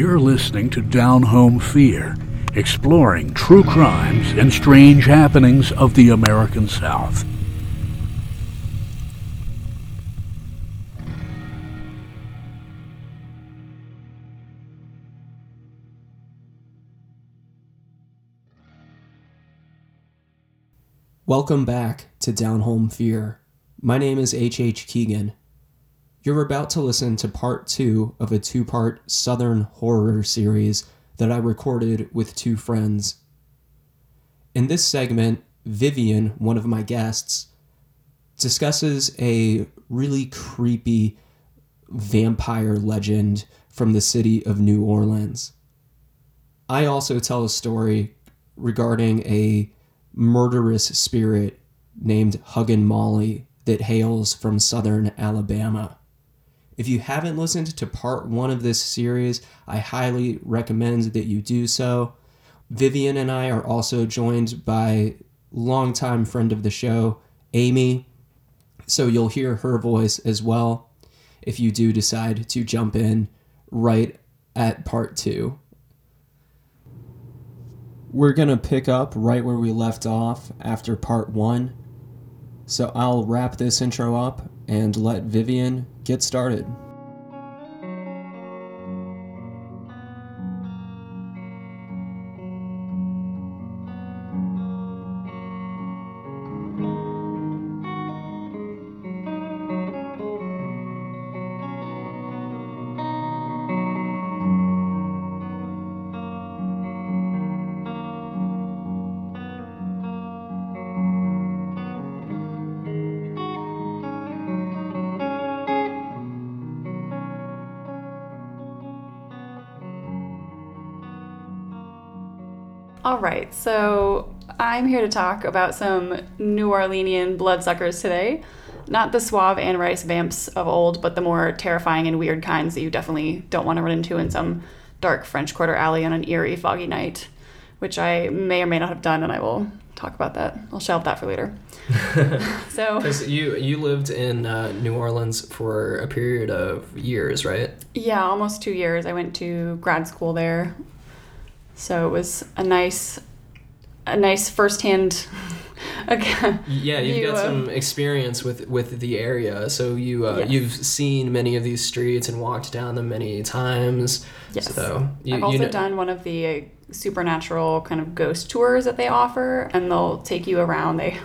You're listening to Down Home Fear, exploring true crimes and strange happenings of the American South. Welcome back to Down Home Fear. My name is H.H. Keegan. You're about to listen to part two of a two part Southern horror series that I recorded with two friends. In this segment, Vivian, one of my guests, discusses a really creepy vampire legend from the city of New Orleans. I also tell a story regarding a murderous spirit named Huggin Molly that hails from southern Alabama. If you haven't listened to part one of this series, I highly recommend that you do so. Vivian and I are also joined by longtime friend of the show, Amy. So you'll hear her voice as well if you do decide to jump in right at part two. We're going to pick up right where we left off after part one. So I'll wrap this intro up and let Vivian get started. All right, so I'm here to talk about some New Orleanian bloodsuckers today. Not the suave Anne Rice vamps of old, but the more terrifying and weird kinds that you definitely don't want to run into in some dark French Quarter alley on an eerie, foggy night, which I may or may not have done, and I will talk about that. I'll shelve that for later. so, you you lived in uh, New Orleans for a period of years, right? Yeah, almost two years. I went to grad school there so it was a nice, a nice firsthand. yeah, you've got some experience with with the area, so you uh, yes. you've seen many of these streets and walked down them many times. Yes. So you, I've also you know. done one of the uh, supernatural kind of ghost tours that they offer, and they'll take you around. They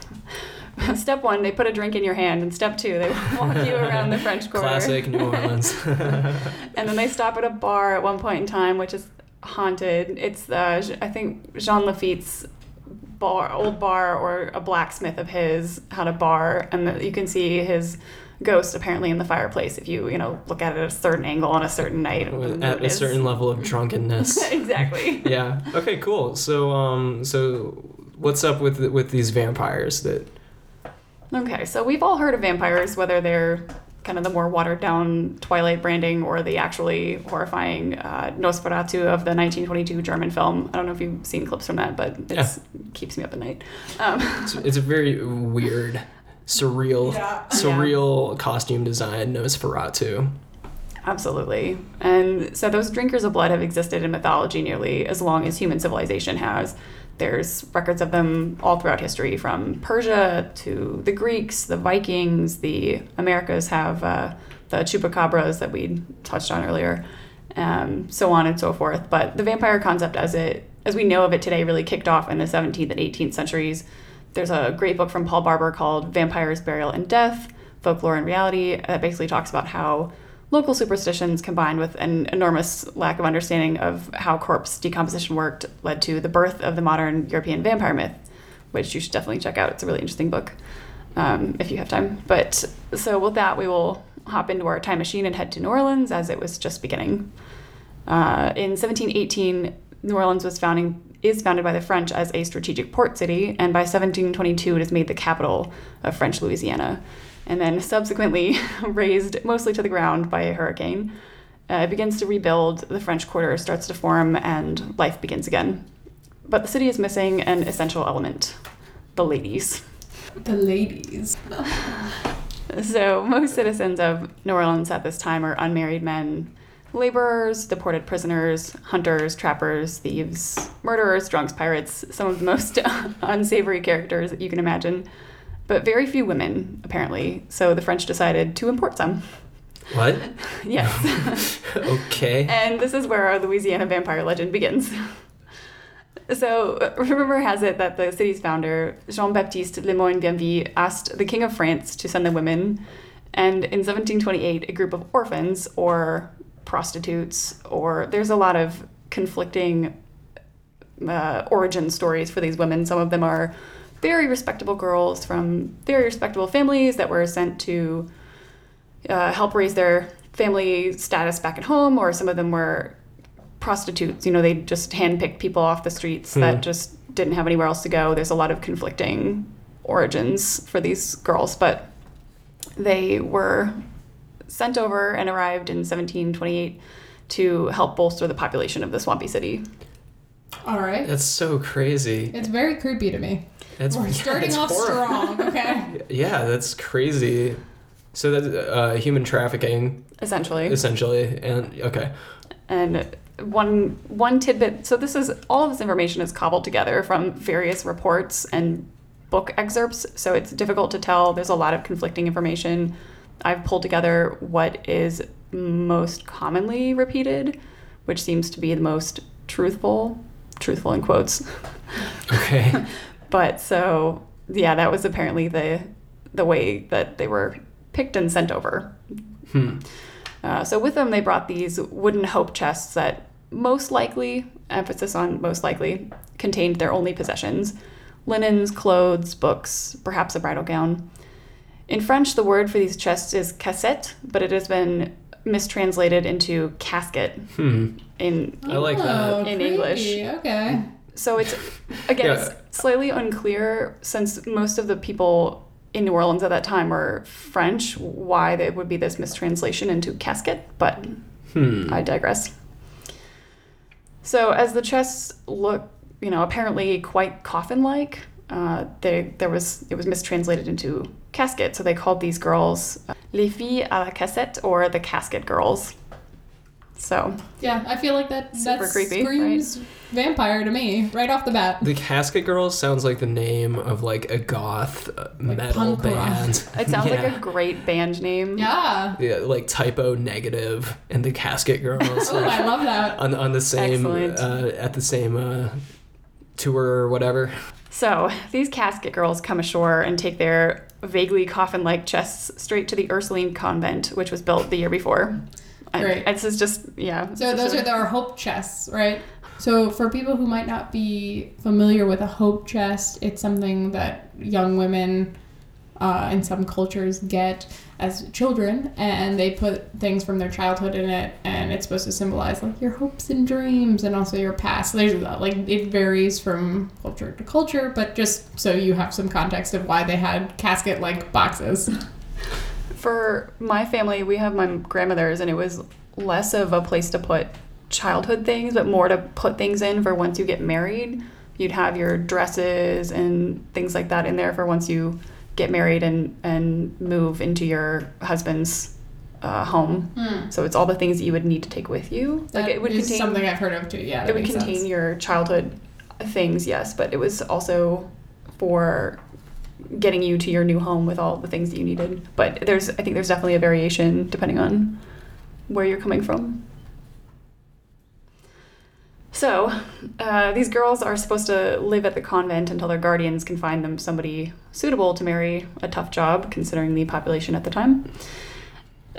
step one, they put a drink in your hand, and step two, they walk you around the French Quarter. Classic New Orleans. and then they stop at a bar at one point in time, which is haunted. It's the I think Jean Lafitte's bar, old bar, or a blacksmith of his had a bar, and the, you can see his ghost apparently in the fireplace if you you know look at it at a certain angle on a certain night. At a certain level of drunkenness. Exactly. Yeah. Okay cool. So um so what's up with with these vampires that okay so we've all heard of vampires whether they're kind of the more watered down Twilight branding or the actually horrifying uh, Nosferatu of the 1922 German film. I don't know if you've seen clips from that, but it yeah. keeps me up at night. Um, it's, it's, a very weird, surreal, yeah. surreal yeah. costume design, Nosferatu. Absolutely. And so those drinkers of blood have existed in mythology nearly as long as human civilization has. There's records of them all throughout history, from Persia to the Greeks, the Vikings, the Americas have uh, the chupacabras that we touched on earlier, um, so on and so forth. But the vampire concept, as it as we know of it today, really kicked off in the 17th and 18th centuries. There's a great book from Paul Barber called Vampires, Burial, and Death Folklore and Reality that basically talks about how local superstitions combined with an enormous lack of understanding of how corpse decomposition worked led to the birth of the modern European vampire myth, which you should definitely check out. It's a really interesting book um, if you have time. But so with that, we will hop into our time machine and head to New Orleans as it was just beginning. Uh, in 1718, New Orleans was founding is founded by the French as a strategic port city, and by 1722 it is made the capital of French Louisiana and then subsequently razed mostly to the ground by a hurricane. Uh, it begins to rebuild, the French Quarter starts to form, and life begins again. But the city is missing an essential element the ladies. The ladies. so, most citizens of New Orleans at this time are unmarried men laborers, deported prisoners, hunters, trappers, thieves, murderers, drunks, pirates, some of the most unsavory characters that you can imagine, but very few women, apparently. So the French decided to import some. What? Yes. okay. and this is where our Louisiana vampire legend begins. So, rumor has it that the city's founder, Jean Baptiste Lemoyne Bienville, asked the King of France to send the women. And in 1728, a group of orphans or prostitutes, or there's a lot of conflicting uh, origin stories for these women. Some of them are very respectable girls from very respectable families that were sent to uh, help raise their family status back at home, or some of them were prostitutes. You know, they just handpicked people off the streets that just didn't have anywhere else to go. There's a lot of conflicting origins for these girls, but they were sent over and arrived in 1728 to help bolster the population of the swampy city. All right. That's so crazy. It's very creepy to me. That's We're yeah, starting it's off horrifying. strong, okay? Yeah, that's crazy. So that's uh, human trafficking, Essentially, essentially, and okay. and one one tidbit. So this is all of this information is cobbled together from various reports and book excerpts. So it's difficult to tell. There's a lot of conflicting information. I've pulled together what is most commonly repeated, which seems to be the most truthful, truthful in quotes. Okay. But so yeah, that was apparently the the way that they were picked and sent over. Hmm. Uh, so with them, they brought these wooden hope chests that most likely, emphasis on most likely, contained their only possessions: linens, clothes, books, perhaps a bridal gown. In French, the word for these chests is cassette, but it has been mistranslated into casket Hmm. In I like that. Oh, In creepy. English. Okay. So it's again Yeah. it's slightly unclear since most of the people in New Orleans at that time were French why there would be this mistranslation into casket, but Hmm. I digress. So as the chests look, you know, apparently quite coffin-like, uh, they, there was it was mistranslated into casket. So they called these girls uh, les filles à la cassette or the casket girls. So Yeah, I feel like that Super that creepy, screams vampire to me right off the bat. The Casket Girls sounds like the name of like a goth uh, metal punk rock. band. it sounds like a great band name. Yeah. Yeah, like Type O Negative and the Casket Girls Oh, like, I love that. on on the same uh, at the same uh, tour or whatever. So these casket girls come ashore and take their vaguely coffin-like chests straight to the Ursuline convent, which was built the year before. This is just yeah. So those are our hope chests, right? So for people who might not be familiar with a hope chest, it's something that young women uh, in some cultures get as children, and they put things from their childhood in it, and it's supposed to symbolize like your hopes and dreams, and also your past. There's like it varies from culture to culture, but just so you have some context of why they had casket-like boxes. For my family, we have my grandmother's, and it was less of a place to put childhood things, but more to put things in for once you get married. You'd have your dresses and things like that in there for once you get married and and move into your husband's uh, home. So it's all the things that you would need to take with you. That like it would contain something I've heard of too. Yeah, it would contain sense. your childhood things, yes, but it was also for getting you to your new home with all the things that you needed. But there's, I think there's definitely a variation depending on where you're coming from. So, uh, these girls are supposed to live at the convent until their guardians can find them somebody suitable to marry a tough job, considering the population at the time.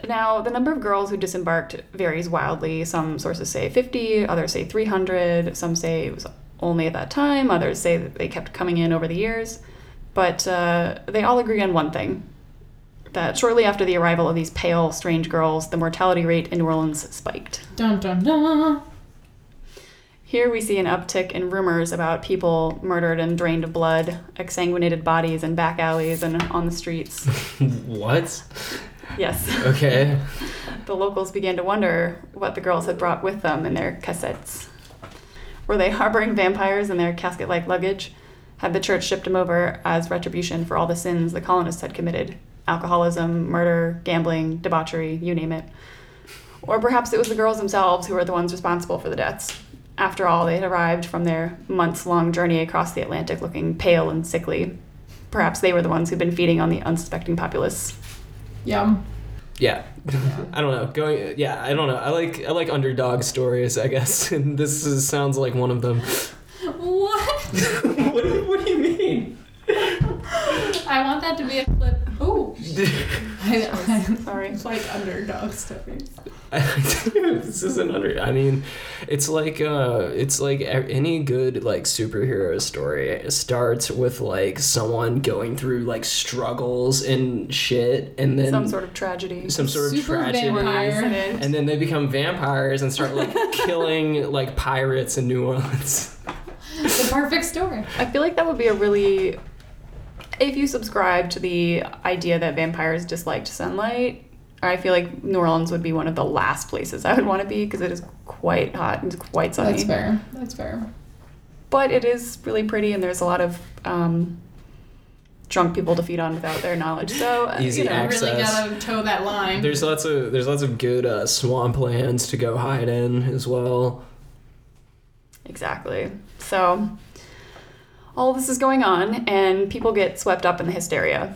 Now, the number of girls who disembarked varies wildly. Some sources say 50, others say 300, some say it was only at that time, others say that they kept coming in over the years. But uh, they all agree on one thing that shortly after the arrival of these pale, strange girls, the mortality rate in New Orleans spiked. Dun dun dun. Here we see an uptick in rumors about people murdered and drained of blood, exsanguinated bodies in back alleys and on the streets. what? Yes. Okay. The locals began to wonder what the girls had brought with them in their cassettes. Were they harboring vampires in their casket like luggage? Had the church shipped them over as retribution for all the sins the colonists had committed alcoholism, murder, gambling, debauchery, you name it? Or perhaps it was the girls themselves who were the ones responsible for the deaths. After all, they had arrived from their months long journey across the Atlantic looking pale and sickly. Perhaps they were the ones who'd been feeding on the unsuspecting populace. Yum. Yeah. I don't know. Going yeah, I don't know. I like I like underdog stories, I guess. And this is, sounds like one of them. What? what, do you, what do you mean? I want that to be a clip. Ooh. I, I, Sorry. it's like underdog stories. this isn't under I mean, it's like uh it's like any good like superhero story it starts with like someone going through like struggles and shit and then Some sort of tragedy. some sort of Super tragedy vampire. and then they become vampires and start like killing like pirates in New Orleans. The perfect story. I feel like that would be a really. If you subscribe to the idea that vampires disliked sunlight, I feel like New Orleans would be one of the last places I would want to be because it is quite hot and quite sunny. That's fair. That's fair. But it is really pretty, and there's a lot of um, drunk people to feed on without their knowledge. So uh, Easy you know, access. Really gotta toe that line. There's lots of there's lots of good uh, swamplands to go hide in as well. Exactly. So all this is going on, and people get swept up in the hysteria.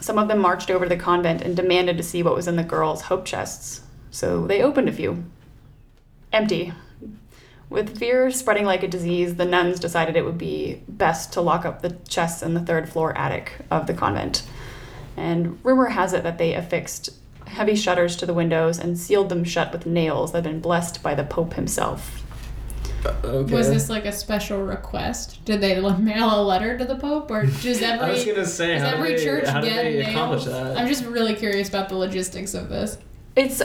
Some of them marched over to the convent and demanded to see what was in the girls' hope chests. So they opened a few. Empty. With fear spreading like a disease, the nuns decided it would be best to lock up the chests in the third floor attic of the convent. And rumor has it that they affixed heavy shutters to the windows and sealed them shut with nails that had been blessed by the Pope himself. Okay. Was this like a special request? Did they mail a letter to the Pope, or does every I was gonna say does how every did they, church how get they accomplish nails? that? I'm just really curious about the logistics of this. It's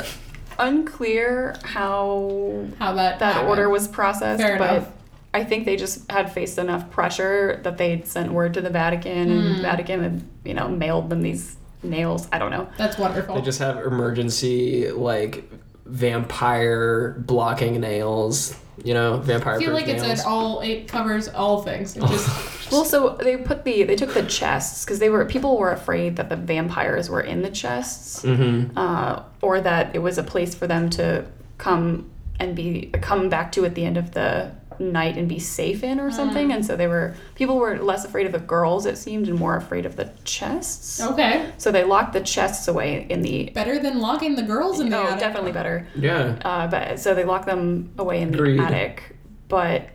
unclear how How that that happened. order was processed, Fair but enough. I think they just had faced enough pressure that they'd sent word to the Vatican, Hmm. and Vatican had, you know, mailed them these nails. I don't know. That's wonderful. They just have emergency like vampire blocking nails. You know, vampire. I feel like proof it's nails. an all. It covers all things. It just Well, so they put the they took the chests because they were people were afraid that the vampires were in the chests, Mm-hmm. uh, or that it was a place for them to come and be come back to at the end of the night and be safe in or something. And so they were people were less afraid of the girls it seemed and more afraid of the chests. okay. So they locked the chests away in the. Better than locking the girls in the Oh, attic. definitely better. Yeah. Uh, but so they locked them away in the Agreed. attic. But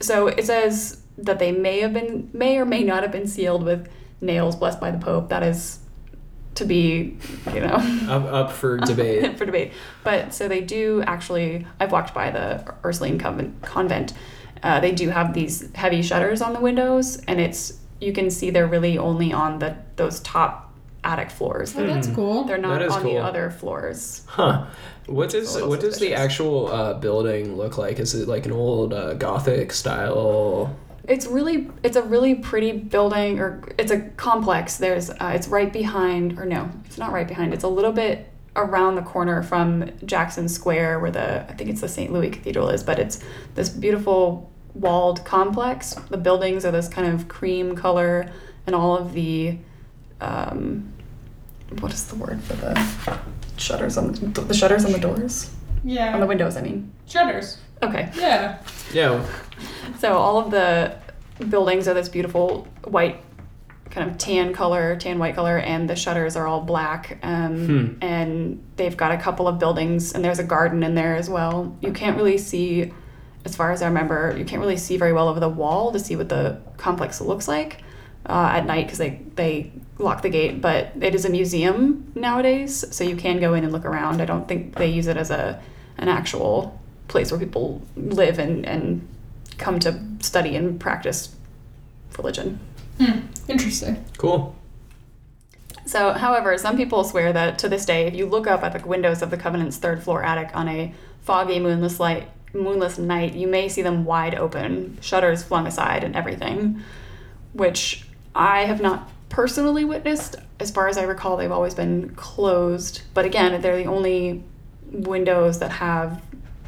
so it says that they may have been, may or may not have been sealed with nails blessed by the Pope. That is to be, you know, Up, up for debate. for debate. But so they do actually. I've walked by the Ursuline convent. convent. Uh, they do have these heavy shutters on the windows, and it's you can see they're really only on the those top attic floors. Oh, that's cool. They're not That is on the other floors. Huh. What does what does the actual uh, building look like? Is it like an old uh, Gothic style? It's really it's a really pretty building or it's a complex. There's uh, it's right behind or no, it's not right behind. It's a little bit around the corner from Jackson Square where the I think it's the St. Louis Cathedral is, but it's this beautiful walled complex. The buildings are this kind of cream color and all of the um what is the word for the shutters on the shutters on the doors? Yeah. On the windows, I mean. Shutters. Okay. Yeah. Yeah. So all of the buildings are this beautiful white, kind of tan color, tan white color, and the shutters are all black. Um, Hmm. And they've got a couple of buildings, and there's a garden in there as well. You can't really see, as far as I remember, you can't really see very well over the wall to see what the complex looks like uh, at night because they they lock the gate. But it is a museum nowadays, so you can go in and look around. I don't think they use it as a an actual place where people live and, and come to study and practice religion. Hmm. Interesting. Cool. So, however, some people swear that to this day, if you look up at the windows of the Covenant's third floor attic on a foggy, moonless light, moonless night, you may see them wide open, shutters flung aside, and everything, which I have not personally witnessed. As far as I recall, they've always been closed. But again, they're the only windows that have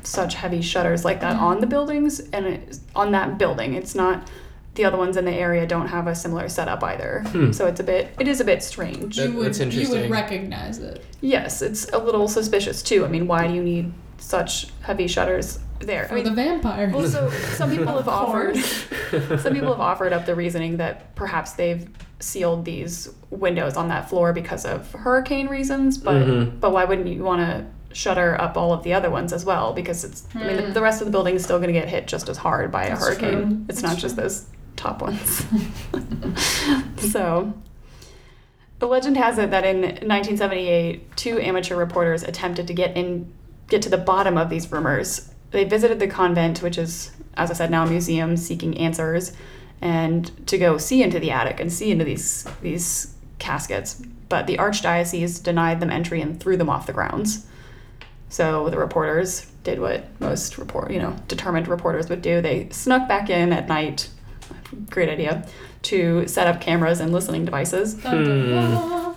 such heavy shutters like that on the buildings and it's on that building. It's not the other ones in the area don't have a similar setup either. So it's a bit it is a bit strange. That- you would that's you would recognize it. Yes, it's a little suspicious too. I mean, why do you need such heavy shutters there? For I mean, the vampire. well, so some people have offered some people have offered up the reasoning that perhaps they've sealed these windows on that floor because of hurricane reasons, but Mhm. but why wouldn't you want to shutter up all of the other ones as well? Because it's I mean the, hmm. the rest of the building is still going to get hit just as hard by a That's hurricane. true. It's That's not true. just those top ones. so. The legend has it that in 1978, two amateur reporters attempted to get in, get to the bottom of these rumors. They visited the convent, which is, as I said, now a museum, seeking answers, and to go see into the attic and see into these these caskets. But the archdiocese denied them entry and threw them off the grounds. So the reporters did what most report, you know, determined reporters would do. They snuck back in at night. Great idea to set up cameras and listening devices. Dun.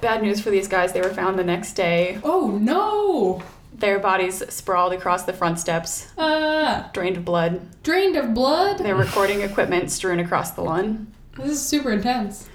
Bad news for these guys. They were found the next day. Oh no! Their bodies sprawled across the front steps, Ah, drained of blood. drained of blood. Their recording equipment strewn across the lawn. This is super intense.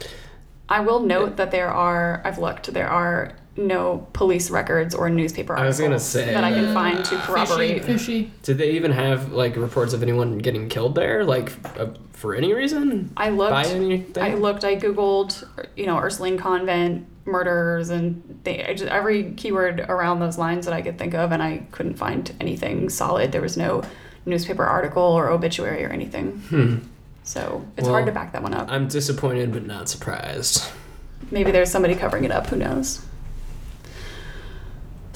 I will note that there are, I've looked, there are no police records or newspaper I was articles gonna say. that I can find to corroborate. Fishy, fishy. Did they even have like reports of anyone getting killed there, like uh, for any reason? I By looked, anything? I looked, I googled, you know, Ursuline convent murders and they, I just, every keyword around those lines that I could think of, and I couldn't find anything solid. There was no newspaper article or obituary or anything. Hmm. So it's hard to back that one up. I'm disappointed but not surprised. Maybe there's somebody covering it up, who knows?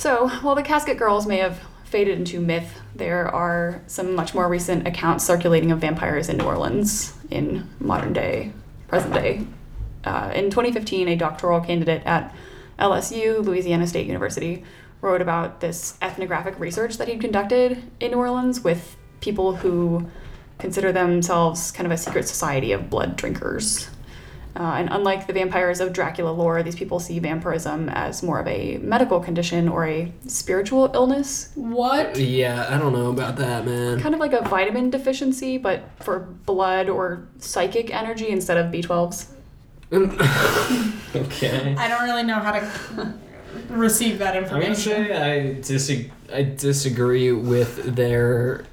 So, while the Casket Girls may have faded into myth, there are some much more recent accounts circulating of vampires in New Orleans in modern day, present day. Uh, in 2015, a doctoral candidate at LSU, Louisiana State University, wrote about this ethnographic research that he'd conducted in New Orleans with people who consider themselves kind of a secret society of blood drinkers. Uh, and unlike the vampires of Dracula lore, these people see vampirism as more of a medical condition or a spiritual illness, What? Yeah, I don't know about that, man. kind of like a vitamin deficiency, but for blood or psychic energy instead of B12s. okay. I don't really know how to receive that information. I'm gonna information. say I disag- I disagree with their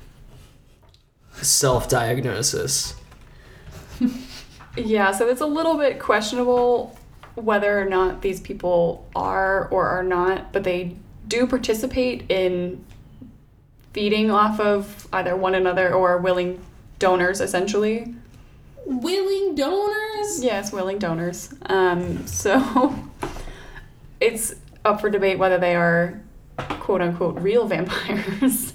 self-diagnosis. Yeah, so it's a little bit questionable whether or not these people are or are not, but they do participate in feeding off of either one another or willing donors, essentially. Willing donors? Yes, willing donors. Um, so it's up for debate whether they are quote unquote real vampires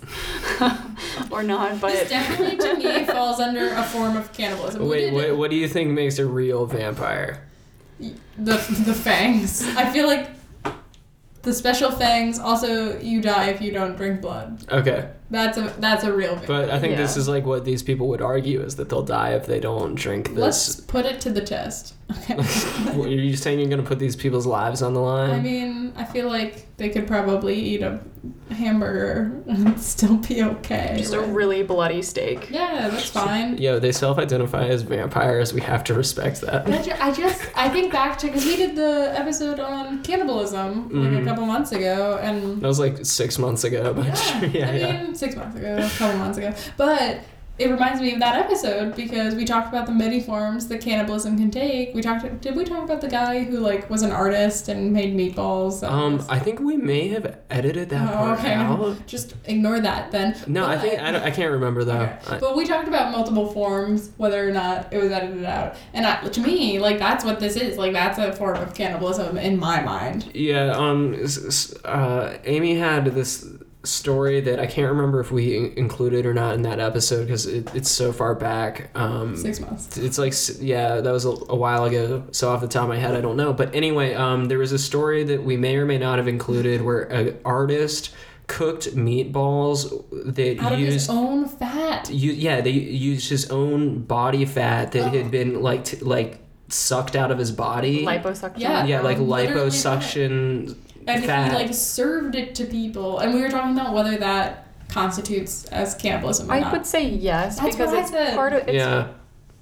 or not, But This definitely to me falls under a form of cannibalism. Wait, what, what do you think makes a real vampire? the the fangs. I feel like the special fangs. Also, you die if you don't drink blood. Okay, That's a that's a real vampire. but I think this is like what these people would argue is that they'll die if they don't drink this. Let's this. put it to the test. Okay. Are you saying you're gonna put these people's lives on the line? I mean, I feel like they could probably eat a hamburger and still be okay. just a really bloody steak. yeah, that's fine. Yo, they self-identify as vampires. We have to respect that. I just I think back to because we did the episode on cannibalism like Mhm. a couple months ago, and That was like six months ago, but yeah, yeah, I yeah. mean six months ago, a couple months ago, but it reminds me of that episode because we talked about the many forms that cannibalism can take. We talked. Did we talk about the guy who like was an artist and made meatballs? Um, I think we may have edited that Oh, part okay. out. Just ignore that then. No, I think I, I can't remember though. Okay. But we talked about multiple forms, whether or not it was edited out. And I, to me, like, that's what this is. Like, that's a form of cannibalism in my mind. Yeah, um, uh, Amy had this story that I can't remember if we included or not in that episode because it, it's so far back. Um, Six months. it's like yeah, that was a, a while ago. So off the top of my head, I don't know. But anyway, um, there was a story that we may or may not have included where an artist cooked meatballs that Out used his own fat. you, yeah, they used his own body fat that Oh. had been like t- like sucked out of his body. Liposuction. Yeah. yeah, like liposuction And fat. he, like, served it to people. And we were talking about whether that constitutes as cannibalism or I not. would say yes That's because it's said. part of it's yeah.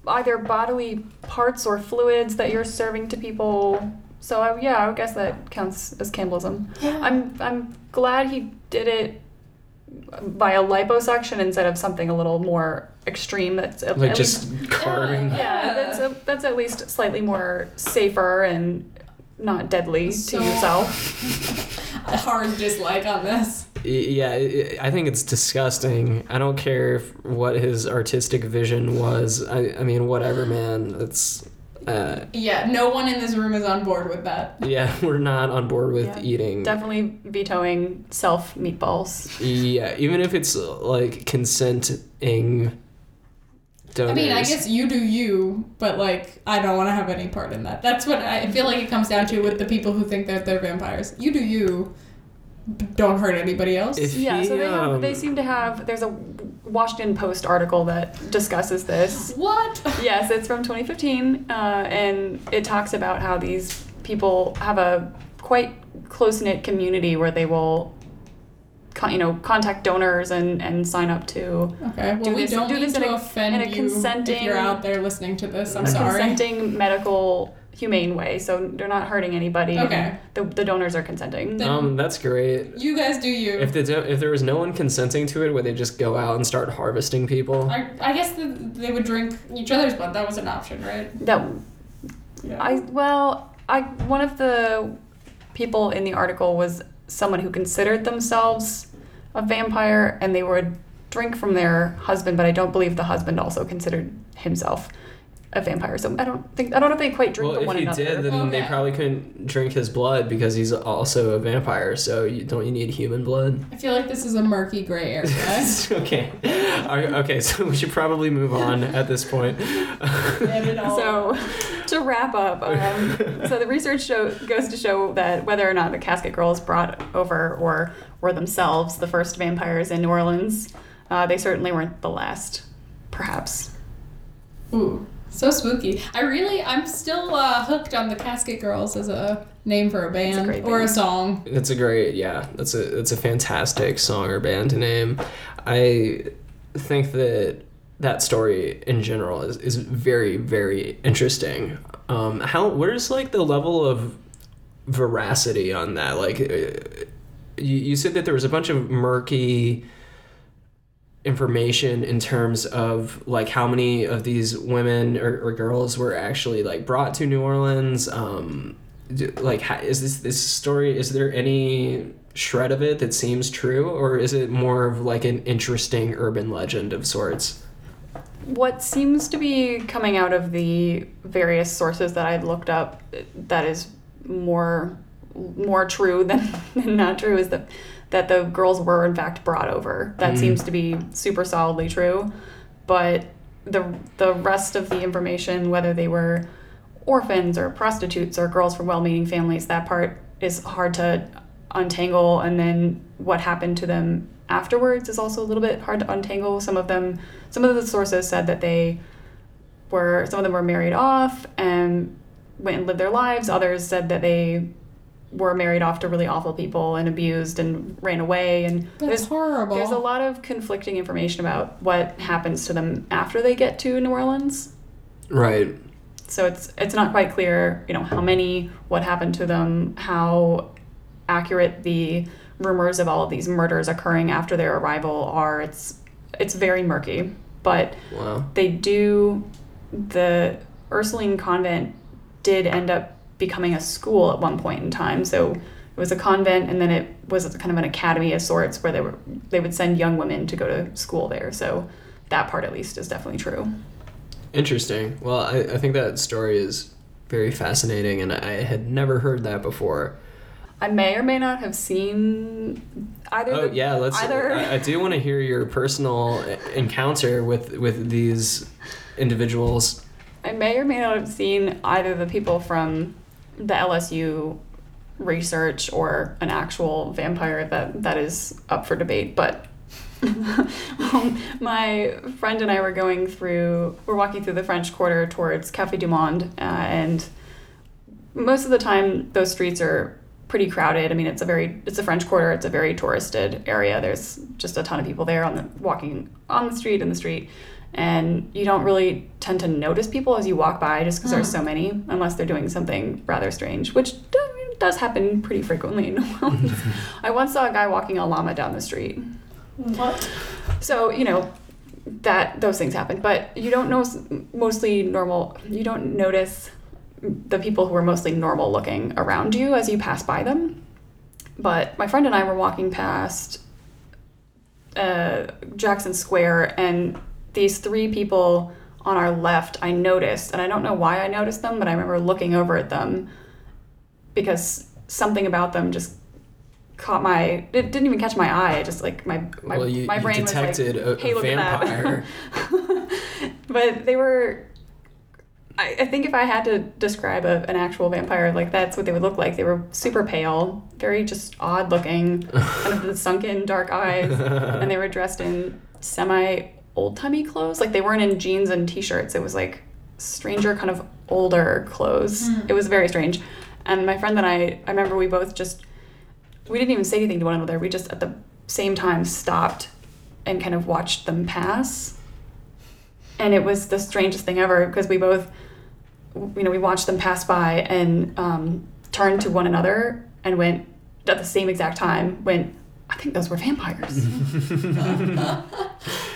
either bodily parts or fluids that you're serving to people. So I, yeah, I would guess that counts as cannibalism. Yeah. I'm I'm glad he did it by a liposuction instead of something a little more extreme. That's at, Like at just least, carving. Yeah. yeah, that's a, that's at least slightly more safer and not deadly So- to yourself. a hard dislike on this. Yeah, i I think it's disgusting. I don't care what his artistic vision was. I, I mean, whatever, man. It's, uh, Yeah, no one in this room is on board with that. yeah, we're not on board with Yeah, eating. Definitely vetoing self meatballs. Yeah, even if it's like consenting donors. I mean, I guess you do you, but like, I don't want to have any part in that. That's what I feel like it comes down to with the people who think that they're vampires. You do you, don't hurt anybody else. If Yeah, he, so they have, um, they seem to have. There's a Washington Post article that discusses this. what? Yes, it's from 2015, uh, and it talks about how these people have a quite close knit community where they will, con- you know, contact donors and and sign up to Okay, well, Do we this- don't do mean this in to a- offend in a you if consenting- you're out there listening to this. I'm a sorry. consenting medical humane way. So they're not hurting anybody. Okay. The, the donors are consenting. Then- Um, that's great. You guys do you. If the do- if there was no one consenting to it, would they just go out and start harvesting people? I, I guess the, they would drink each other's blood. That was an option, right? that Yeah. I well, I one of the people in the article was someone who considered themselves a vampire, and they would drink from their husband, but I don't believe the husband also considered himself a vampire. So I don't think I don't know if they quite drink well, from if one he another. did, then they probably couldn't drink his blood because he's also a vampire. So you, don't you need human blood? I feel like this is a murky gray area. okay. Are- okay, so we should probably move on at this point. So, to wrap up, um, so the research show, goes to show that whether or not the Casket Girls brought over or were themselves the first vampires in New Orleans, uh, they certainly weren't the last, perhaps. Ooh, so spooky. I really, I'm still uh, hooked on the Casket Girls as a name for a band great or a song. That's a great, yeah. That's a that's a fantastic song or band name. I think that that story in general is, is very very interesting. Um, how where's like the level of veracity on that? Like, uh, you you said that there was a bunch of murky information in terms of like how many of these women or, or girls were actually like brought to New Orleans. Um, do, like, ha- is this this story? Is there any shred of it that seems true, or is it more of like an interesting urban legend of sorts? What seems to be coming out of the various sources that I've looked up that is more more true than, than not true is that that the girls were in fact brought over. That Mm. seems to be super solidly true. But the the rest of the information, whether they were orphans or prostitutes or girls from well-meaning families, that part is hard to untangle. And then what happened to them afterwards is also a little bit hard to untangle. Some of them, some of the sources said that they were some of them were married off and went and lived their lives. Others said that they were married off to really awful people and abused and ran away. And That's there's horrible. there's a lot of conflicting information about what happens to them after they get to New Orleans. Right. So it's it's not quite clear, you know, how many, what happened to them, how accurate the rumors of all of these murders occurring after their arrival are. It's it's very murky, but Wow. they do the Ursuline convent did end up becoming a school at one point in time. So it was a convent and then it was kind of an academy of sorts where they were they would send young women to go to school there. So that part at least is definitely true. Interesting. Well, I, I think that story is very fascinating, and I had never heard that before. I may or may not have seen either. Oh the- yeah, let's. Either I, I do want to hear your personal encounter with with these individuals. I may or may not have seen either the people from the LSU research or an actual vampire that that is up for debate, but um, my friend and I were going through, we're walking through the French Quarter towards Café du Monde, uh, and most of the time those streets are pretty crowded. I mean, it's a very it's a French Quarter. It's a very touristed area. There's just a ton of people there on the walking on the street in the street, and you don't really tend to notice people as you walk by just because there's so many, unless they're doing something rather strange, which does happen pretty frequently in New Orleans. I once saw a guy walking a llama down the street. What? So you know that those things happen, but you don't know mostly normal. You don't notice the people who are mostly normal looking around you as you pass by them. But my friend and I were walking past uh, Jackson Square, and these three people on our left, I noticed, and I don't know why I noticed them, but I remember looking over at them because something about them just caught my it didn't even catch my eye it just like my my, well, you, my you brain detected was like a, hey a look vampire. but they were I, I think if i had to describe a, an actual vampire like that's what they would look like they were super pale very just odd looking kind of the sunken dark eyes and they were dressed in semi old timey clothes like they weren't in jeans and t-shirts it was like stranger kind of older clothes it was very strange and my friend and i i remember we both just we didn't even say anything to one another. We just at the same time stopped and kind of watched them pass. And it was the strangest thing ever because we both, you know, we watched them pass by and um, turned to one another and went at the same exact time. Went, I think those were vampires.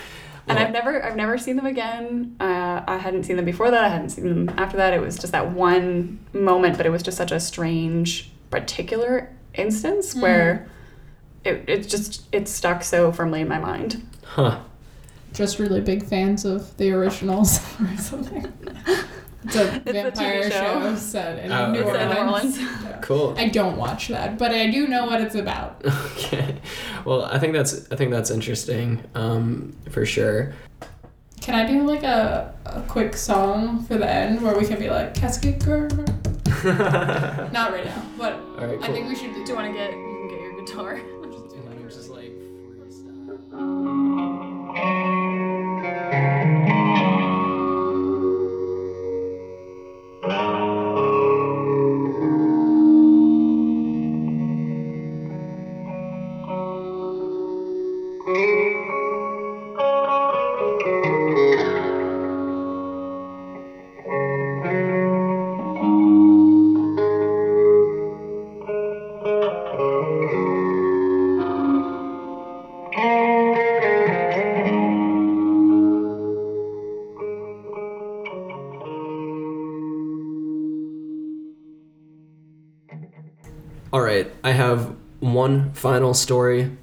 and I've never, I've never seen them again. Uh, I hadn't seen them before that. I hadn't seen them after that. It was just that one moment, but it was just such a strange, particular instance where it, it just it stuck so firmly in my mind. Huh. Just really big fans of the originals or something. It's a It's a vampire show. show. set in Oh, New okay. Set in New Orleans. Orleans. Cool. I don't watch that, but I do know what it's about. Okay. Well, I think that's I think that's interesting. Um, for sure. Can I do like a, a quick song for the end where we can be like casket girl? Not right now, but All right. Cool. I think we should do. Do you want to get you can get your guitar? All right, I have one final story.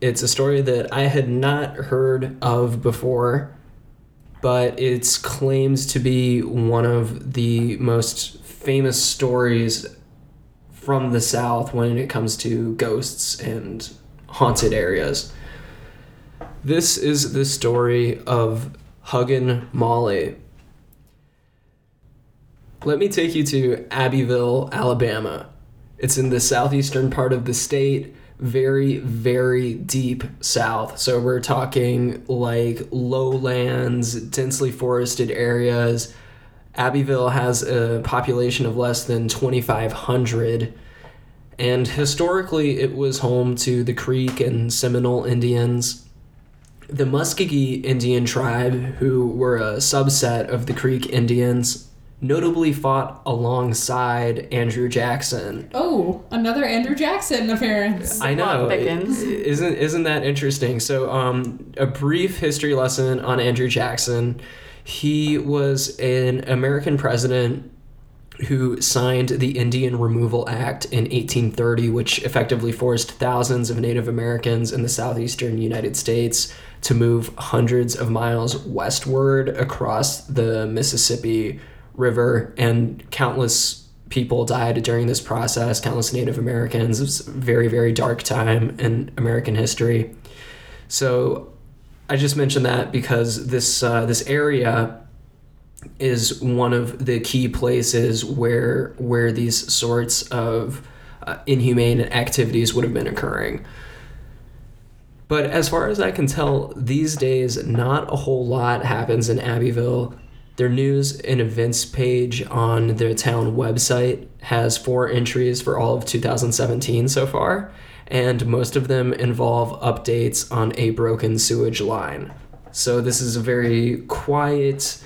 It's a story that I had not heard of before, but it's claims to be one of the most famous stories from the South when it comes to ghosts and haunted areas. This is the story of Huggin Molly. Let me take you to Abbeville, Alabama. It's in the southeastern part of the state, very, very deep south. So we're talking like lowlands, densely forested areas. Abbeville has a population of less than 2,500. And historically, it was home to the Creek and Seminole Indians. The Muskogee Indian tribe, who were a subset of the Creek Indians, notably fought alongside Andrew Jackson. Oh, another Andrew Jackson appearance. I know. Isn't isn't that interesting? So, um, a brief history lesson on Andrew Jackson. He was an American president who signed the Indian Removal Act in 1830, which effectively forced thousands of Native Americans in the southeastern United States to move hundreds of miles westward across the Mississippi River, and countless people died during this process, countless Native Americans. It was a very, very dark time in American history. So I just mentioned that because this uh, this area is one of the key places where where these sorts of uh, inhumane activities would have been occurring. But as far as I can tell, these days, not a whole lot happens in Abbeville. Their news and events page on their town website has four entries for all of 2017 so far, and most of them involve updates on a broken sewage line. So this is a very quiet,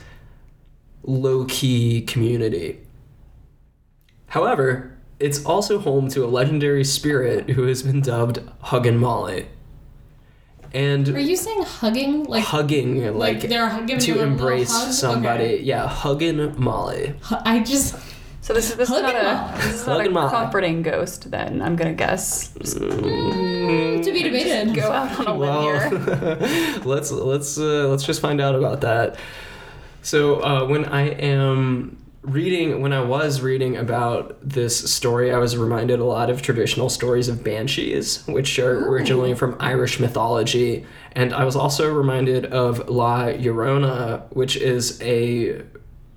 low key community. However, it's also home to a legendary spirit who has been dubbed Huggin' Molly. And Are you saying hugging? Like, hugging, like, like they're giving to little embrace hug? somebody. Okay. Yeah, Huggin' Molly. I just So this is this is not a this is not a comforting ghost. Then I'm gonna guess. to be debated. Go out on a limb here. Let's let's uh, let's just find out about that. So uh, when I am reading, when I was reading about this story, I was reminded a lot of traditional stories of banshees, which are originally from Irish mythology, and I was also reminded of La Llorona, which is a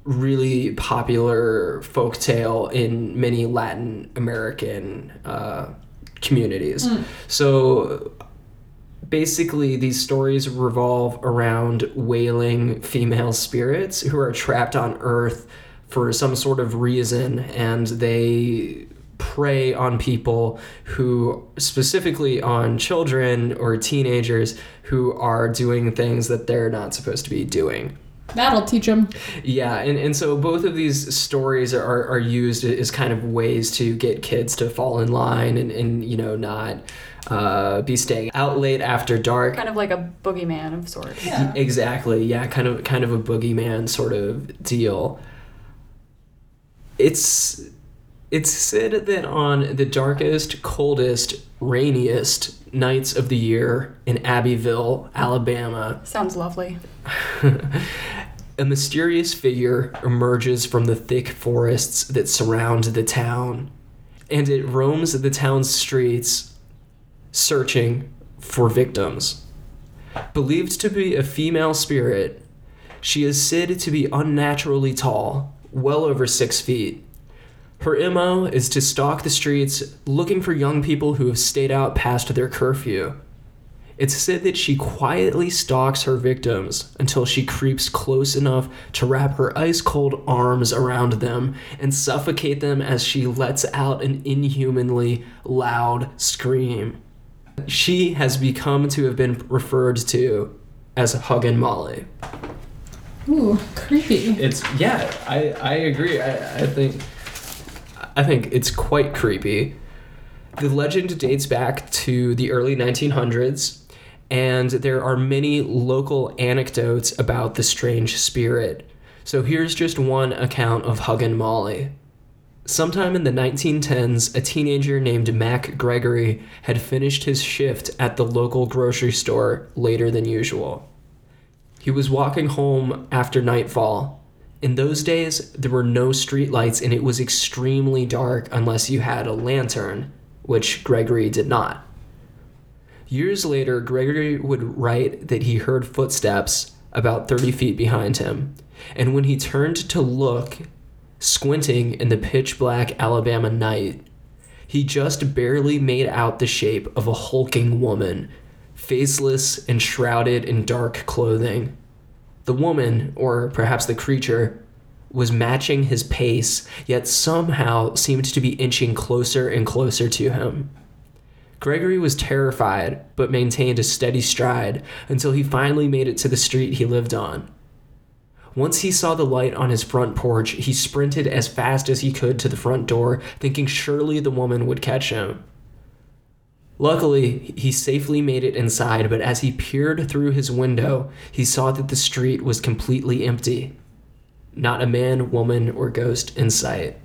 really popular folk tale in many Latin American uh, communities. So basically these stories revolve around wailing female spirits who are trapped on earth for some sort of reason and they prey on people who specifically on children or teenagers who are doing things that they're not supposed to be doing That'll teach them. yeah, and, and so both of these stories are, are used as kind of ways to get kids to fall in line and, and you know, not uh, be staying out late after dark. Kind of like a boogeyman of sorts. Yeah. Exactly, yeah, kind of kind of a boogeyman sort of deal. It's it's said that on the darkest, coldest, rainiest nights of the year in Abbeville, Alabama, Sounds lovely. a mysterious figure emerges from the thick forests that surround the town, and it roams the town's streets searching for victims. Believed to be a female spirit, she is said to be unnaturally tall, well over six feet. Her MO is to stalk the streets looking for young people who have stayed out past their curfew. It's said that she quietly stalks her victims until she creeps close enough to wrap her ice cold arms around them and suffocate them as she lets out an inhumanly loud scream. She has become to have been referred to as Huggin' Molly. Ooh, creepy. It's yeah, I I agree. I, I think I think it's quite creepy. The legend dates back to the early 1900s, and there are many local anecdotes about the strange spirit. So here's just one account of Huggin' Molly. Sometime in the 1910s, a teenager named Mac Gregory had finished his shift at the local grocery store later than usual. He was walking home after nightfall. In those days, there were no streetlights and it was extremely dark unless you had a lantern, which Gregory did not. Years later, Gregory would write that he heard footsteps about 30 feet behind him, and when he turned to look, squinting in the pitch black Alabama night, he just barely made out the shape of a hulking woman, faceless and shrouded in dark clothing. The woman, or perhaps the creature, was matching his pace, yet somehow seemed to be inching closer and closer to him. Gregory was terrified, but maintained a steady stride until he finally made it to the street he lived on. Once he saw the light on his front porch, he sprinted as fast as he could to the front door, thinking surely the woman would catch him. Luckily, he safely made it inside, but as he peered through his window, he saw that the street was completely empty. Not a man, woman, or ghost in sight.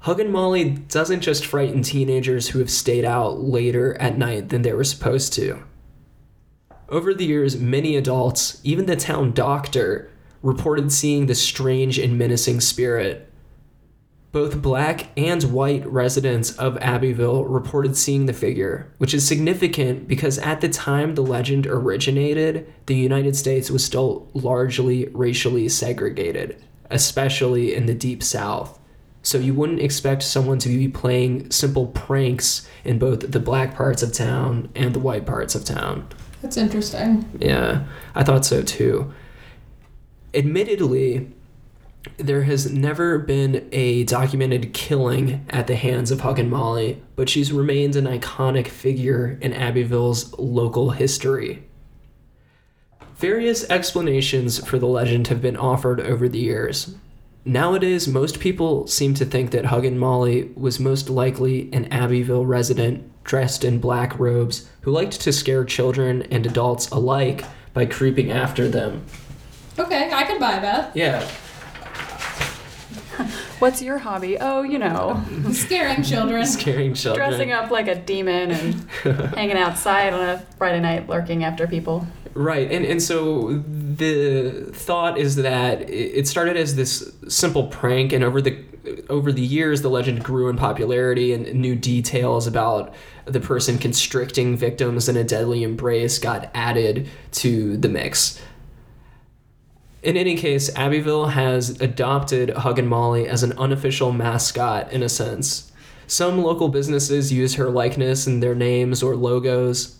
Huggin' Molly doesn't just frighten teenagers who have stayed out later at night than they were supposed to. Over the years, many adults, even the town doctor, reported seeing the strange and menacing spirit. Both black and white residents of Abbeville reported seeing the figure, which is significant because at the time the legend originated, the United States was still largely racially segregated, especially in the Deep South. So you wouldn't expect someone to be playing simple pranks in both the black parts of town and the white parts of town. That's interesting. Yeah, I thought so too. admittedly, there has never been a documented killing at the hands of Huggin' Molly, but she's remained an iconic figure in Abbeville's local history. Various explanations for the legend have been offered over the years. Nowadays, most people seem to think that Huggin' Molly was most likely an Abbeville resident dressed in black robes who liked to scare children and adults alike by creeping after them. Okay, I can buy that. Yeah, What's your hobby? Oh, you know, Scaring children. scaring children. dressing up like a demon and hanging outside on a Friday night lurking after people. Right, and and so the thought is that it it started as this simple prank, and over the over the years, the legend grew in popularity, and new details about the person constricting victims in a deadly embrace got added to the mix. In any case, Abbeville has adopted Huggin' Molly as an unofficial mascot in a sense. Some local businesses use her likeness in their names or logos.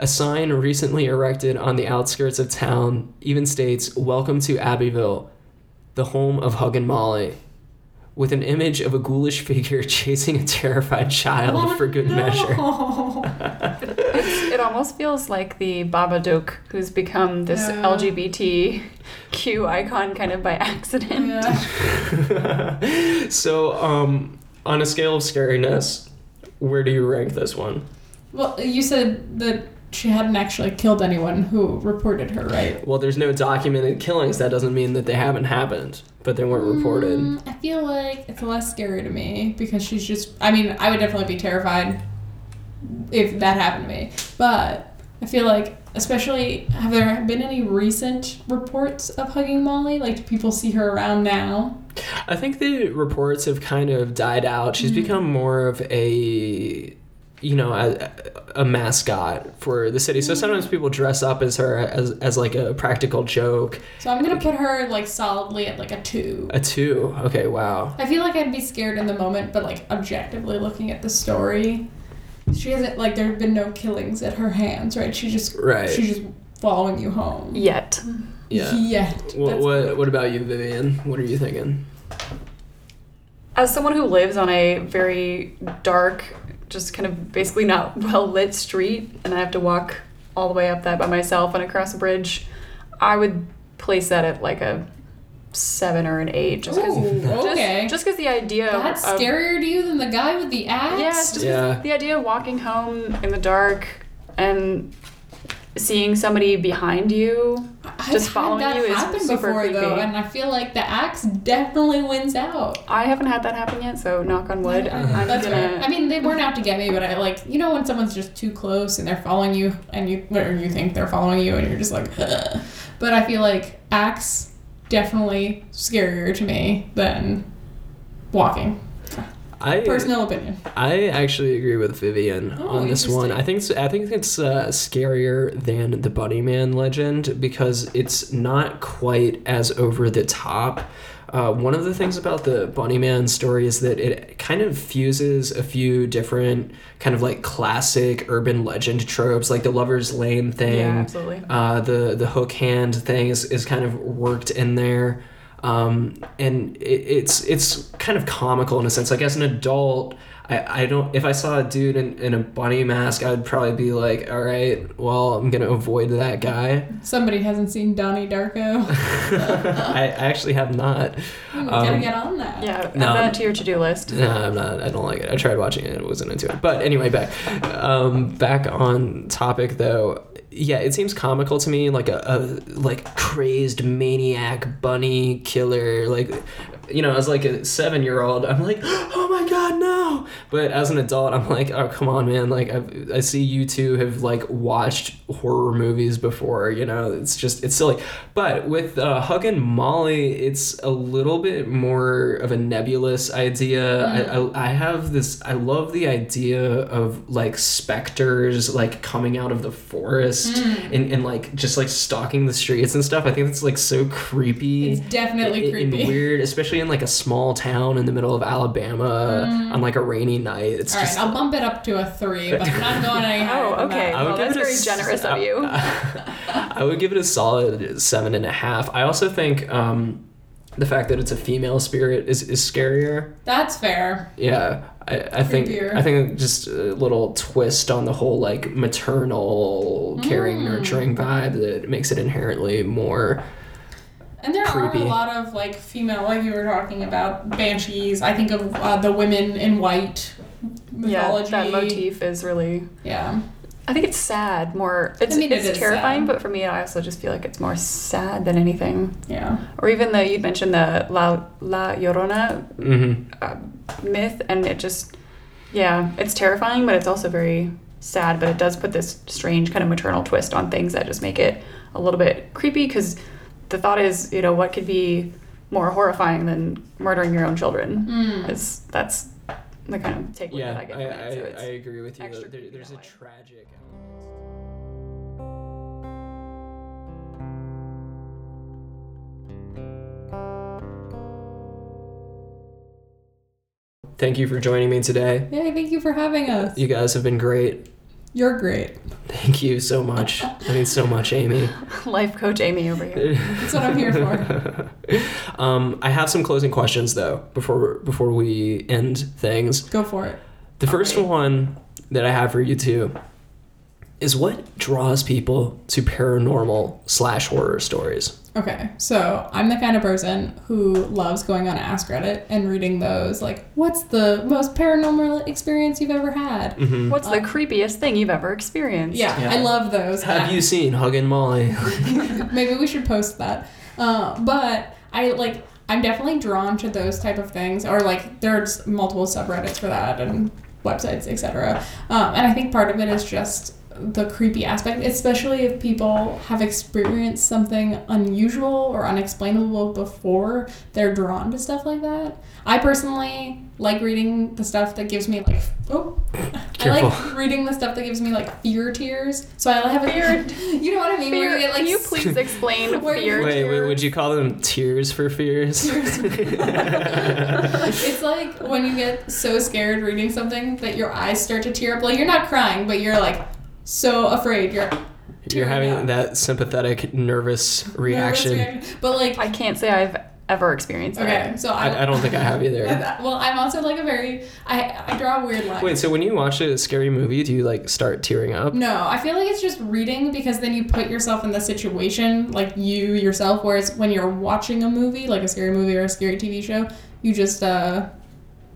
A sign recently erected on the outskirts of town even states, Welcome to Abbeville, the home of Huggin' Molly, with an image of a ghoulish figure chasing a terrified child for good measure. No. It almost feels like the Babadook, who's become this Yeah. LGBTQ icon kind of by accident. Yeah. so, um, on a scale of scariness, where do you rank this one? Well, you said that she hadn't actually killed anyone who reported her, right? Well, there's no documented killings. That doesn't mean that they haven't happened, but they weren't reported. Mm, I feel like it's less scary to me because she's just. I mean, I would definitely be terrified if that happened to me. But I feel like, especially, have there been any recent reports of Huggin' Molly? Like, do people see her around now? I think the reports have kind of died out. She's mm-hmm. become more of a, you know, a, a mascot for the city. So mm-hmm. sometimes people dress up as her as, as like a practical joke. So I'm gonna put her like solidly at like a two. A two. Okay, wow. I feel like I'd be scared in the moment, but like objectively looking at the story, she hasn't like there have been no killings at her hands, right? She just Right. she's just following you home. Yet. Yeah. Yet. What, what what about you, Vivian? What are you thinking? As someone who lives on a very dark, just kind of basically not well lit street, and I have to walk all the way up that by myself and across a bridge, I would place that at like a seven or an eight. Just because Ooh, okay. just because the idea That's of scarier to you than the guy with the axe? Yeah, just Yeah. the idea of walking home in the dark and seeing somebody behind you. I've just had following that you is happen super before though, and I feel like the axe definitely wins out. I haven't had that happen yet, so knock on wood. I'm That's gonna. fair. I mean, they weren't out to get me, but I like you know when someone's just too close and they're following you, and you or you think they're following you, and you're just like, Ugh. but I feel like axe definitely scarier to me than walking. I Personal opinion. I actually agree with Vivian Oh, on this one. I think it's, I think it's uh, scarier than the Bunnyman legend because it's not quite as over the top. Uh, one of the things about the Bunnyman story is that it kind of fuses a few different kind of like classic urban legend tropes, like the lover's lane thing. Yeah, absolutely. Uh, the the hook hand thing is, is kind of worked in there, um, and it, it's it's kind of comical in a sense. Like as an adult, I, I don't if I saw a dude in, in a bunny mask, I'd probably be like, all right, well, I'm gonna avoid that guy. Somebody hasn't seen Donnie Darko. I I actually have not. Gotta Um, get on that. Yeah, add No. that to your to-do list. No, I'm not. I don't like it. I tried watching it. It wasn't into it. But anyway, back, um, back on topic though. Yeah, it seems comical to me, like a, a like crazed maniac bunny killer. Like, you know, as like a seven year old, I'm like, oh my god, no. But as an adult, I'm like, oh come on, man. Like, I, I see you two have like watched horror movies before. You know, it's just it's silly. But with uh, Huggin' Molly, it's a little bit more of a nebulous idea. I, I, I have this. I love the idea of like specters like coming out of the forest and, and like just like stalking the streets and stuff. I think that's like so creepy. It's definitely and- and creepy. weird, especially in like a small town in the middle of Alabama on like a rainy night. It's All right, just. I'll bump it up to a three, but I'm not going any higher. Oh, okay. that. I would Well, give that's it a very s- generous of you. I would give it a solid seven and a half. I also think um, the fact that it's a female spirit is, is scarier. That's fair. Yeah, I, I think Creepier. I think just a little twist on the whole like maternal, caring, Mm. nurturing vibe that makes it inherently more. And there Creepy. are a lot of like female, like you were talking about banshees. I think of uh, the women in white mythology. Yeah, that motif is really. Yeah. I think it's sad more. It's, I mean, it's is terrifying, sad. but for me, I also just feel like it's more sad than anything. Yeah. Or even though you'd mentioned the La La Llorona hmm uh, myth, and it just, yeah, it's terrifying, but it's also very sad. But it does put this strange kind of maternal twist on things that just make it a little bit creepy. Because the thought is, you know, what could be more horrifying than murdering your own children? Mm. Is that's the kind of takeaway Yeah, that I get I, from it. So I, agree with you. There, there's a that tragic element. Thank you for joining me today. Yay, thank you for having us. You guys have been great. You're great. Thank you so much. I mean so much, Amy. life coach Amy over here. That's what I'm here for. um, I have some closing questions though before before we end things. Go for it. The first one that I have for you two is what draws people to paranormal slash horror stories. Okay, so I'm the kind of person who loves going on Ask Reddit and reading those. Like, what's the most paranormal experience you've ever had? What's the creepiest thing you've ever experienced? Yeah, Yeah. I love those. Have you seen Huggin' Molly? Maybe we should post that. Uh, but I like. I'm definitely drawn to those type of things, or like there's multiple subreddits for that and websites, etc. Um, and I think part of it is just the creepy aspect, especially if people have experienced something unusual or unexplainable before. They're drawn to stuff like that. I personally like reading the stuff that gives me like oh, Careful. I like reading the stuff that gives me like fear tears. So I have a Fear- You know what I mean? Where Fear, you get like can you please explain Where- fear? Wait, wait, would you call them tears for fears? it's like when you get so scared reading something that your eyes start to tear up. Like you're not crying, but you're like so afraid. You're You're having up. that sympathetic, nervous Nervous reaction. reaction. But like I can't say I've ever experienced okay, that. so I, I, I don't think I have either. Well, I'm also like a very I I draw a weird line. Wait, so when you watch a scary movie, do you like start tearing up? No, I feel like it's just reading because then you put yourself in the situation, like you yourself. Whereas when you're watching a movie, like a scary movie or a scary TV show, you just uh,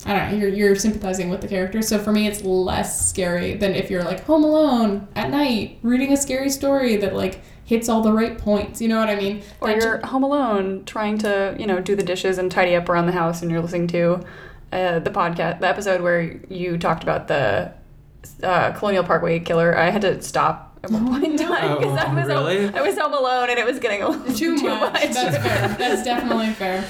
I don't know, you're you're sympathizing with the character. So for me, it's less scary than if you're like home alone at night reading a scary story that like hits all the right points. You know what I mean? Or That you're home alone trying to, you know, do the dishes and tidy up around the house, and you're listening to uh, the podcast, the episode where you talked about the uh, Colonial Parkway killer. I had to stop at one point in time because I Oh, was really? home, I was home alone and it was getting a little too, too, much. much. That's fair. That's definitely fair.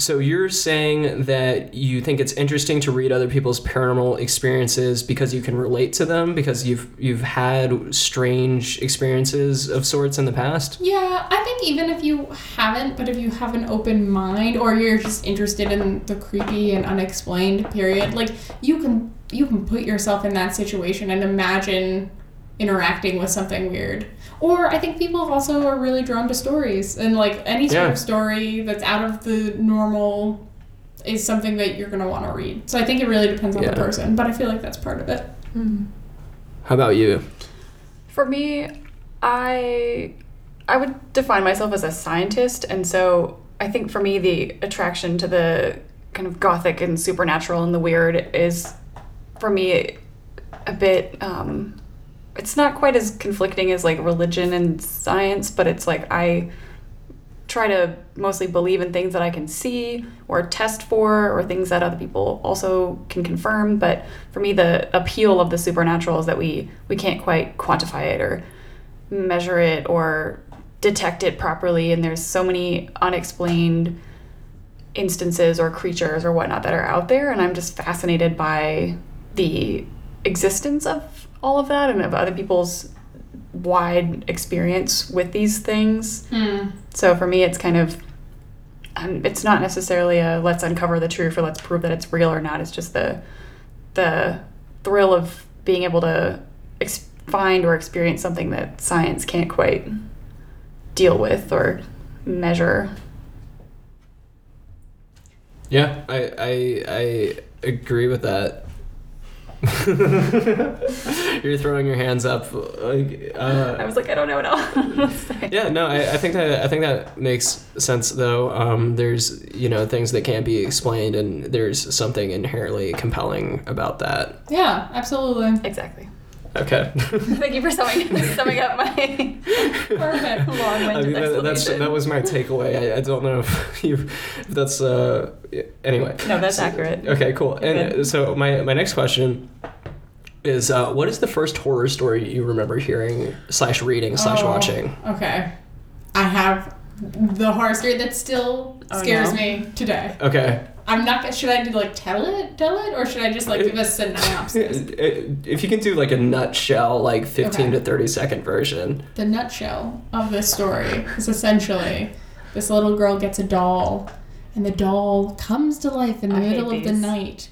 So you're saying that you think it's interesting to read other people's paranormal experiences because you can relate to them because you've you've had strange experiences of sorts in the past? Yeah, I think even if you haven't, but if you have an open mind or you're just interested in the creepy and unexplained period, like you can you can put yourself in that situation and imagine interacting with something weird. Or I think people also are really drawn to stories and like any sort Yeah. of story that's out of the normal is something that you're gonna want to read. So I think it really depends on Yeah. the person, but I feel like that's part of it. How about you? For me, I I would define myself as a scientist, and so I think for me the attraction to the kind of gothic and supernatural and the weird is for me a bit um it's not quite as conflicting as like religion and science, but it's like I try to mostly believe in things that I can see or test for or things that other people also can confirm. But for me, the appeal of the supernatural is that we, we can't quite quantify it or measure it or detect it properly. And there's so many unexplained instances or creatures or whatnot that are out there. And I'm just fascinated by the existence of all of that and of other people's wide experience with these things. So for me, it's kind of, um, it's not necessarily a let's uncover the truth or let's prove that it's real or not. It's just the, the thrill of being able to ex- find or experience something that science can't quite deal with or measure. Yeah, I I I agree with that. You're throwing your hands up like I uh, was like, I don't know what else say. yeah no I, I think that I think that makes sense though um, there's you know things that can't be explained and there's something inherently compelling about that Yeah, absolutely. Exactly. Okay Thank you for summing, summing up my Perfect. long-winded I mean that, that's explanation. that was my takeaway I, I don't know if you if that's uh anyway no, that's accurate. Okay, cool. And Good. so my my next question is, uh, what is the first horror story you remember hearing slash reading slash Oh, watching? Okay. I have the horror story that still Oh, scares no. me today. Okay. I'm not. gonna- Should I do like tell it, tell it, or should I just like give a synopsis? If you can do like a nutshell, like fifteen Okay. to thirty second version. the nutshell of this story is essentially this little girl gets a doll, and the doll comes to life in the I middle of the night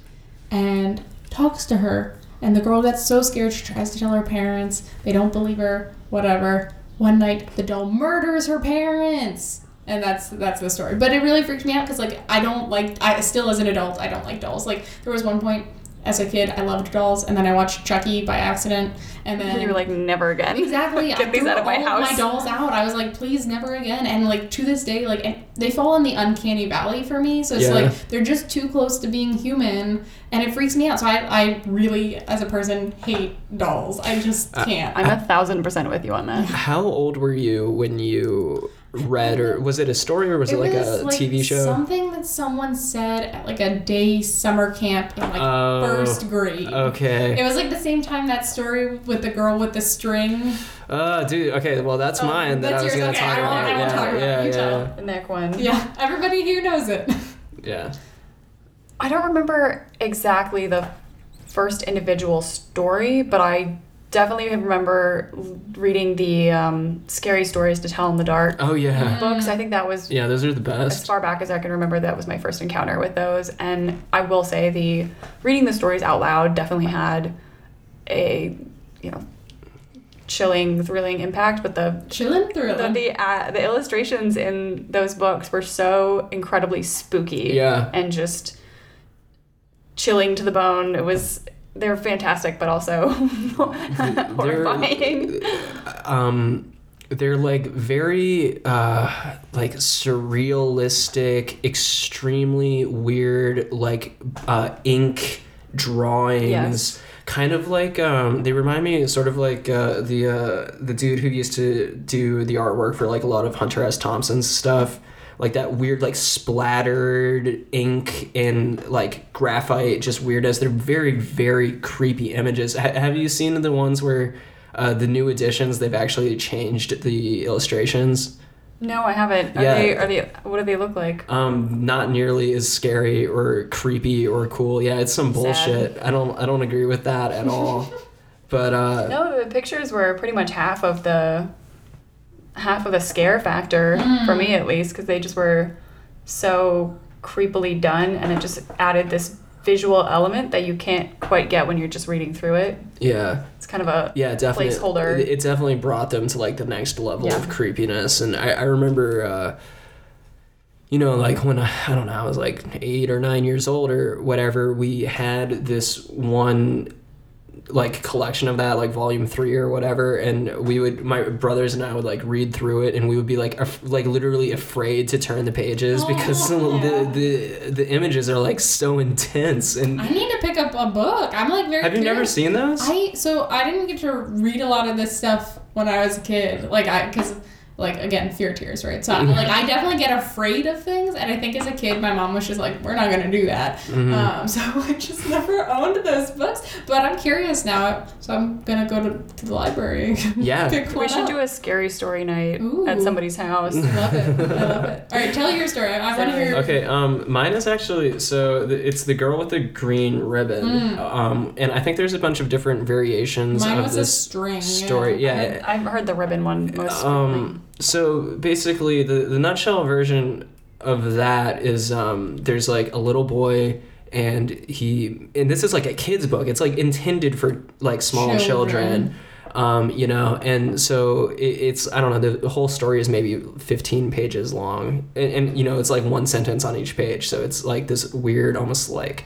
and talks to her. And the girl gets so scared she tries to tell her parents. They don't believe her. Whatever. One night, the doll murders her parents. And that's that's the story. But it really freaked me out because like I don't like I still as an adult I don't like dolls. Like there was one point as a kid I loved dolls and then I watched Chucky by accident and then you were like, never again. Exactly. Get I these threw out of my all house. my dolls out. I was like, please, never again. And like to this day, like and they fall in the uncanny valley for me. So it's Yeah. like they're just too close to being human, and it freaks me out. So I, I really, as a person, hate dolls. I just Uh, can't. I'm a thousand percent with you on that. How old were you when you read, or was it a story, or was it, like a TV show? Something that someone said at like a day summer camp in like Oh, first grade. Okay. It was like the same time that story with the girl with the string. Oh, dude. Okay. Well, that's Oh, mine that I that's was yours. gonna Okay, talk I won't- about. I yeah, talk about it. yeah, You yeah, tell. The neck one. Yeah, everybody here knows it. yeah. I don't remember exactly the first individual story, but I definitely remember reading the um, scary stories to tell in the dark Oh yeah. books. I think that was Yeah, those are the best as best. far back as I can remember. That was my first encounter with those, and I will say the reading the stories out loud definitely had a you know chilling, thrilling impact. But the Chillin' the the, uh, the illustrations in those books were so incredibly spooky Yeah. and just chilling to the bone. It was they're fantastic, but also horrifying. um they're like very uh like surrealistic extremely weird like uh ink drawings Yes. kind of like um they remind me sort of like uh the uh the dude who used to do the artwork for like a lot of hunter s thompson's stuff like that weird like splattered ink and like graphite just weirdness they're very very creepy images ha- have you seen the ones where uh, the new editions they've actually changed the illustrations No, I haven't. Are Yeah. they are they what do they look like? um not nearly as scary or creepy or cool yeah it's some Sad. bullshit i don't i don't agree with that at all but uh No, the pictures were pretty much half of the half of the scare factor for me at least because they just were so creepily done and it just added this visual element that you can't quite get when you're just reading through it. yeah It's kind of a yeah definitely Placeholder. it it definitely brought them to like the next level Yeah. of creepiness and i, I remember uh you know like when I, I don't know i was like eight or nine years old or whatever we had this one like collection of that like volume three or whatever and we would my brothers and i would like read through it and we would be like af- like literally afraid to turn the pages because Oh, yeah. the, the the images are like so intense and I need to pick up a book. I'm like very. have you never seen those I so I didn't get to read a lot of this stuff when I was a kid. Like I because like again fear tears right. So Mm-hmm. like I definitely get afraid of things, and I think as a kid my mom was just like we're not gonna do that. Mm-hmm. Um, so I just never owned those books. But I'm curious now, so I'm gonna go to, to the library. Yeah. pick one we should up. do a scary story night Ooh. at somebody's house. I love it. I love it. All right, tell your story. I, want to hear. Okay, um, mine is actually so the, it's the girl with the green ribbon, um, and I think there's a bunch of different variations Mm. Mine of was a this string. story. Yeah. Yeah. I've heard the ribbon one most Um, so basically, the the nutshell version of that is um, there's like a little boy. And he and this is like a kid's book. It's like intended for like small children. Children. Um, you know, and so it, it's I don't know. The, the whole story is maybe 15 pages long, and, and you know it's like one sentence on each page. So it's like this weird, almost like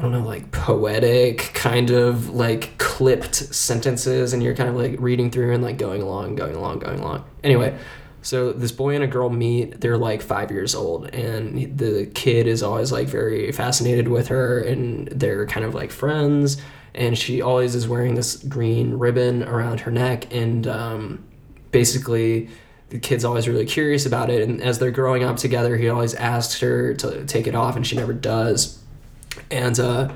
I don't know, like poetic kind of like clipped sentences, and you're kind of like reading through and like going along, going along, going along. Anyway, so this boy and a girl meet. They're like five years old, and the kid is always like very fascinated with her, and they're kind of like friends. And she always is wearing this green ribbon around her neck, and um, basically the kid's always really curious about it. And as they're growing up together, he always asks her to take it off, and she never does. And uh,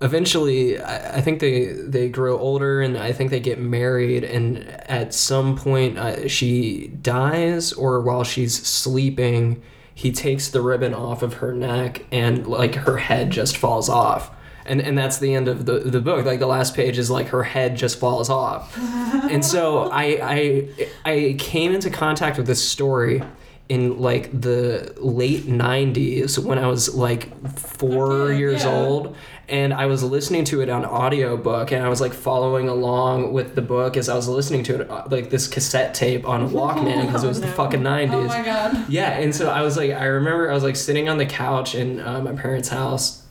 eventually, I, I think they they grow older, and I think they get married. And at some point, uh, she dies, or while she's sleeping, he takes the ribbon off of her neck, and like her head just falls off. And, and that's the end of the, the book. Like the last page is like her head just falls off. and so I, I I came into contact with this story in like the late 90s when I was like four Okay, years yeah. old and I was listening to it on audiobook and I was like following along with the book as I was listening to it uh, like this cassette tape on Walkman because it was the fucking 90s. Oh my god. Yeah, and so I was like, I remember I was like sitting on the couch in uh, my parents' house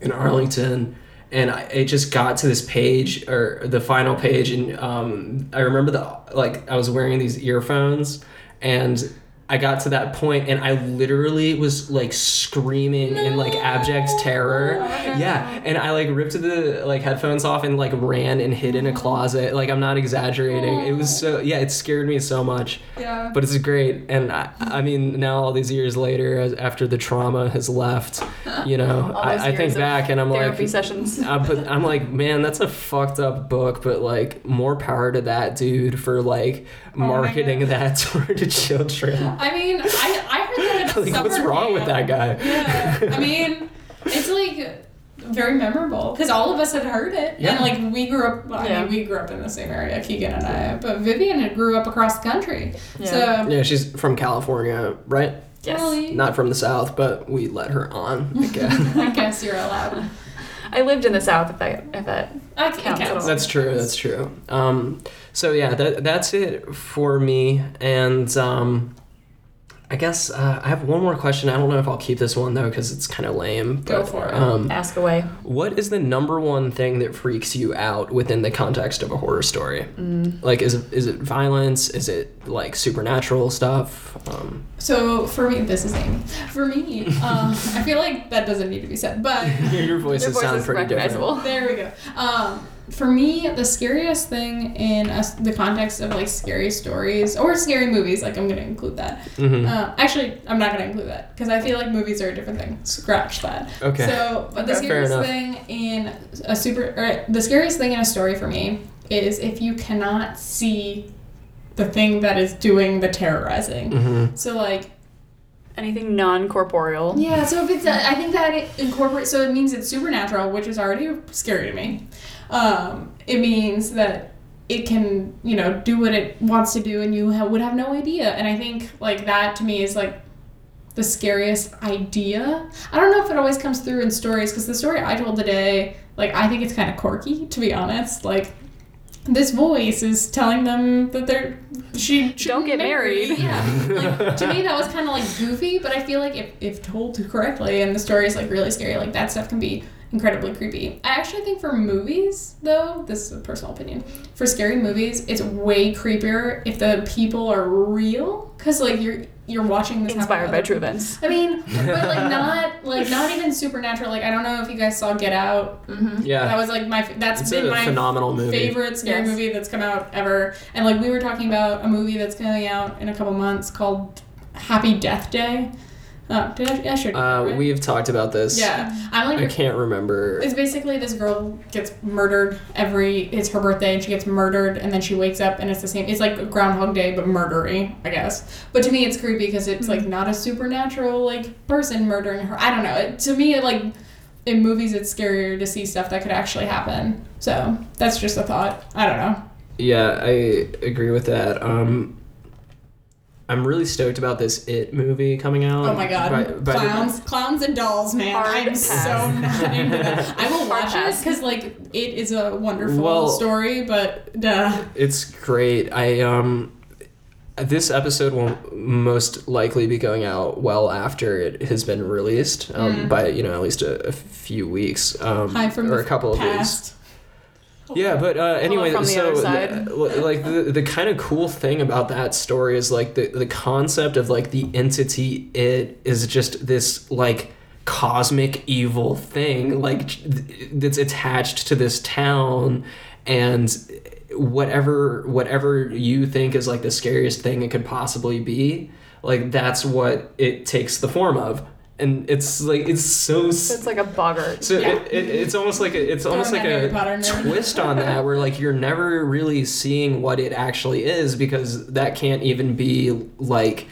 in Arlington, and I, it just got to this page or the final page, and um, I remember the like I was wearing these earphones, and I got to that point, and I literally was like screaming in like abject terror. Yeah, and I like ripped the like headphones off and like ran and hid in a closet. Like I'm not exaggerating. It was so yeah, it scared me so much Yeah. but it's great and I, I mean now all these years later as, after the trauma has left you know I, I think back and i'm like sessions. Uh, I put, i'm like man that's a fucked up book but like more power to that dude for like Oh marketing that toward children I mean, I, I heard that at like what's wrong with that guy Yeah. I mean, it's like very memorable because all of us had heard it. Yeah. And like we grew up, I Yeah. mean, we grew up in the same area, Keegan and I, but Vivian had grew up across the country. Yeah. So, yeah she's from california right Yes. Kelly, not from the south but we let her on i guess I guess you're allowed. I lived in the South. If that, if that I Counts can't at all. That's true. That's true. Um, so yeah, that that's it for me. And um, I guess uh, I have one more question. I don't know if I'll keep this one though because it's kind of lame. Go for it. Um, ask away. what is the number one thing that freaks you out within the context of a horror story? Mm. Like, is it is it violence? Is it like supernatural stuff? Um, So for me, this is Amy. For me, um, I feel like that doesn't need to be said, but your voices voice sound pretty different. There we go. For me, the scariest thing in a, the context of like scary stories or scary movies, like I'm gonna include that. Mhm. Uh, actually, I'm not gonna include that because I feel like movies are a different thing. Scratch that. Okay. So, but the Okay, scariest enough. thing in a super, or the scariest thing in a story for me is if you cannot see the thing that is doing the terrorizing. Mhm. So, like, Anything non-corporeal. yeah, so if it's, I think that it incorporates, so it means it's supernatural, which is already scary to me. Um, it means that it can, you know, do what it wants to do and you ha- would have no idea. And I think, like, that to me is like the scariest idea. I don't know if it always comes through in stories because the story I told today, like, I think it's kind of quirky, to be honest. Like, this voice is telling them that they're she Don't get marry. married. Yeah, like, to me that was kind of like goofy, but I feel like if, if told correctly and the story is like really scary, like that stuff can be incredibly creepy. I actually think for movies though, this is a personal opinion, for scary movies, it's way creepier if the people are real, because like you're you're watching this Inspired by true events. I mean, but like not like not even supernatural. Like I don't know if you guys saw Get Out. Mm-hmm. Yeah. That was like my that's It's been a my phenomenal movie. favorite scary Yes. movie that's come out ever. And like we were talking about a movie that's coming out in a couple months called Happy Death Day. Oh, did I? I should. Uh, right? we've talked about this. Yeah, I'm like I can't remember. it's basically this girl gets murdered every it's her birthday and she gets murdered and then she wakes up and it's the same it's like groundhog day but murdery i guess but to me it's creepy because it's like not a supernatural like person murdering her i don't know it, to me it like in movies it's scarier to see stuff that could actually happen so that's just a thought i don't know Yeah, I agree with that. Um, I'm really stoked about this It movie coming out. Oh my god, By- by the- clowns, clowns and dolls, man! Hard I'm pass. so not into that. I will Hard watch it because like it is a wonderful Well- story, but duh. It's great. I um this episode will most likely be going out well after it has been released um, by you know at least a, a few weeks um, Hi from or the a couple of weeks. Yeah, but uh, anyway, from the so other side. the- like the, the kind of cool thing about that story is like the the concept of like the entity it is just this like cosmic evil thing like th- that's attached to this town and whatever whatever you think is like the scariest thing it could possibly be like that's what it takes the form of and it's like it's so It's like a boggart. so Yeah. it, it, it's almost like a, it's almost like a twist on that where like you're never really seeing what it actually is because that can't even be like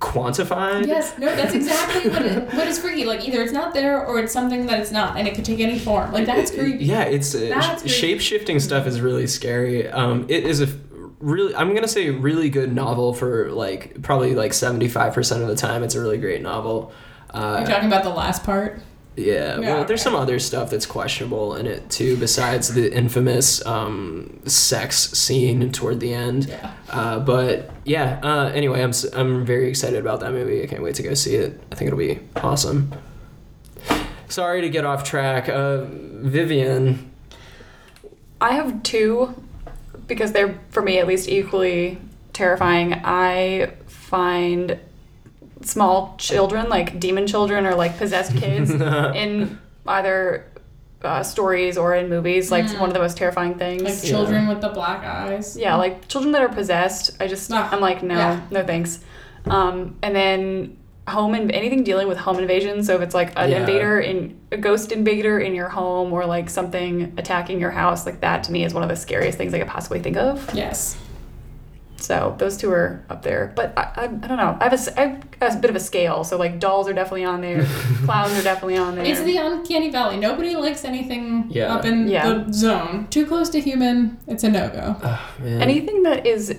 quantified. Yes, no, that's exactly what, it, what is freaky. Like either it's not there or it's something that it's not, and it could take any form. Like that's creepy. Yeah, it's uh, That's shape shifting stuff is really scary. Um, it is a really I'm gonna say really good novel for like probably like seventy five percent of the time. It's a really great novel. You're Uh, talking about the last part. Yeah, Yeah, well, there's some other stuff that's questionable in it too, besides the infamous um, sex scene toward the end. Yeah. Uh, but yeah, uh, anyway, I'm, s- I'm very excited about that movie. I can't wait to go see it. I think it'll be awesome. Sorry to get off track. Uh, Vivian, I have two because they're for me at least equally terrifying. I find small children, like demon children or like possessed kids, in either uh, stories or in movies, like one of the most terrifying things. Like children with the black eyes. Yeah, like children that are possessed. I just Ah, I'm like no, yeah. no thanks. Um, and then home and anything dealing with home invasion. So if it's like an Yeah. invader in a ghost invader in your home or like something attacking your house, like that to me is one of the scariest things I could possibly think of. Yes. So those two are up there. But I, I, I don't know. I have, a, s- I have a bit of a scale. So like dolls are definitely on there. Clowns are definitely on there. It's the uncanny valley. Nobody likes anything Yeah. up in Yeah. the zone. Too close to human, it's a no go. oh. Anything that is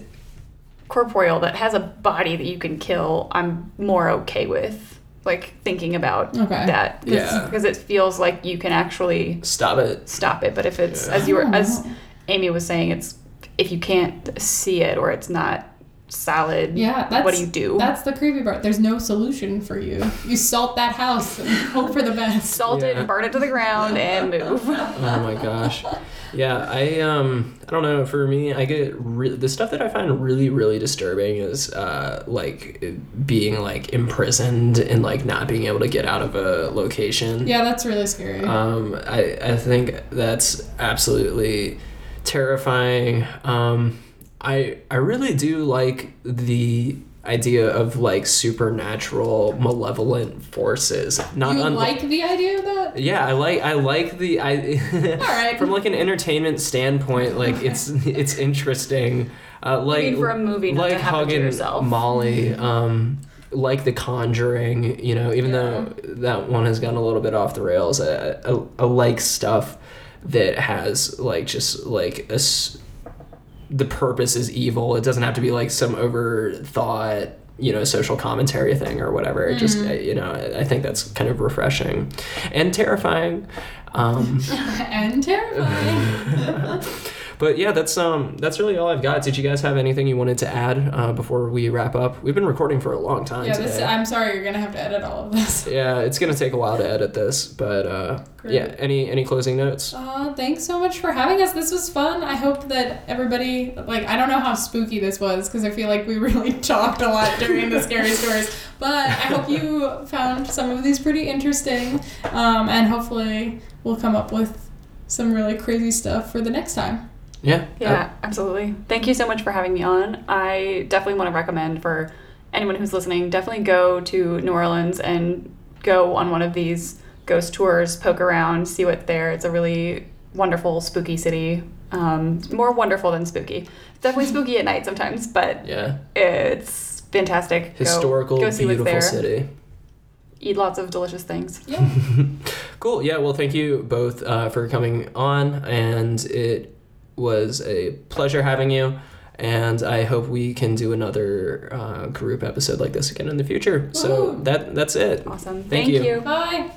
corporeal that has a body that you can kill, I'm more okay with. Like thinking about Okay. that, Cause, Yeah. because it feels like you can actually Stop it. stop it. But if it's Yeah. as you were, oh, as. Amy was saying, it's if you can't see it or it's not solid. Yeah, that's what do you do? That's the creepy part. There's no solution for you. You salt that house and hope for the best. Salt it Yeah. and burn it to the ground and move. Oh my gosh. Yeah, I um I don't know, for me I get re- the stuff that I find really really disturbing is uh like being like imprisoned and like not being able to get out of a location. Yeah, that's really scary. Um I I think that's absolutely terrifying. Um I I really do like the idea of like supernatural malevolent forces. Not you un- like the idea of that? yeah, I like I like the I right. from like an entertainment standpoint, like it's it's interesting. Uh, like mean for a movie not like hugging. Molly, um, like The Conjuring. You know, even though that one has gone a little bit off the rails, I, I, I like stuff that has like just like a the purpose is evil. It doesn't have to be like some overthought, you know, social commentary thing or whatever. It just, Mm-hmm. you know, I- I think that's kind of refreshing and terrifying. Um, and terrifying. but yeah, that's um, that's really all I've got. Did you guys have anything you wanted to add uh, before we wrap up? We've been recording for a long time yeah, today. this, I'm sorry you're gonna have to edit all of this. yeah, it's gonna take a while to edit this, but uh, Great. yeah. Any any closing notes? Uh, thanks so much for having us. This was fun. I hope that everybody like I don't know how spooky this was because I feel like we really talked a lot during the scary stories. But I hope you found some of these pretty interesting, um, and hopefully we'll come up with some really crazy stuff for the next time. Yeah. Yeah, absolutely. Thank you so much for having me on. I definitely want to recommend for anyone who's listening, definitely go to New Orleans and go on one of these ghost tours, poke around, see what's there. It's a really wonderful, spooky city. Um, more wonderful than spooky. It's definitely spooky at night sometimes, but yeah. it's fantastic. Go- Historical, go, see beautiful what's there. city. Eat lots of delicious things. Yeah. Cool. Yeah. Well, thank you both uh, for coming on, and it was a pleasure having you. And I hope we can do another uh, group episode like this again in the future. So that that's it. Awesome. Thank Thank, you. you. Bye.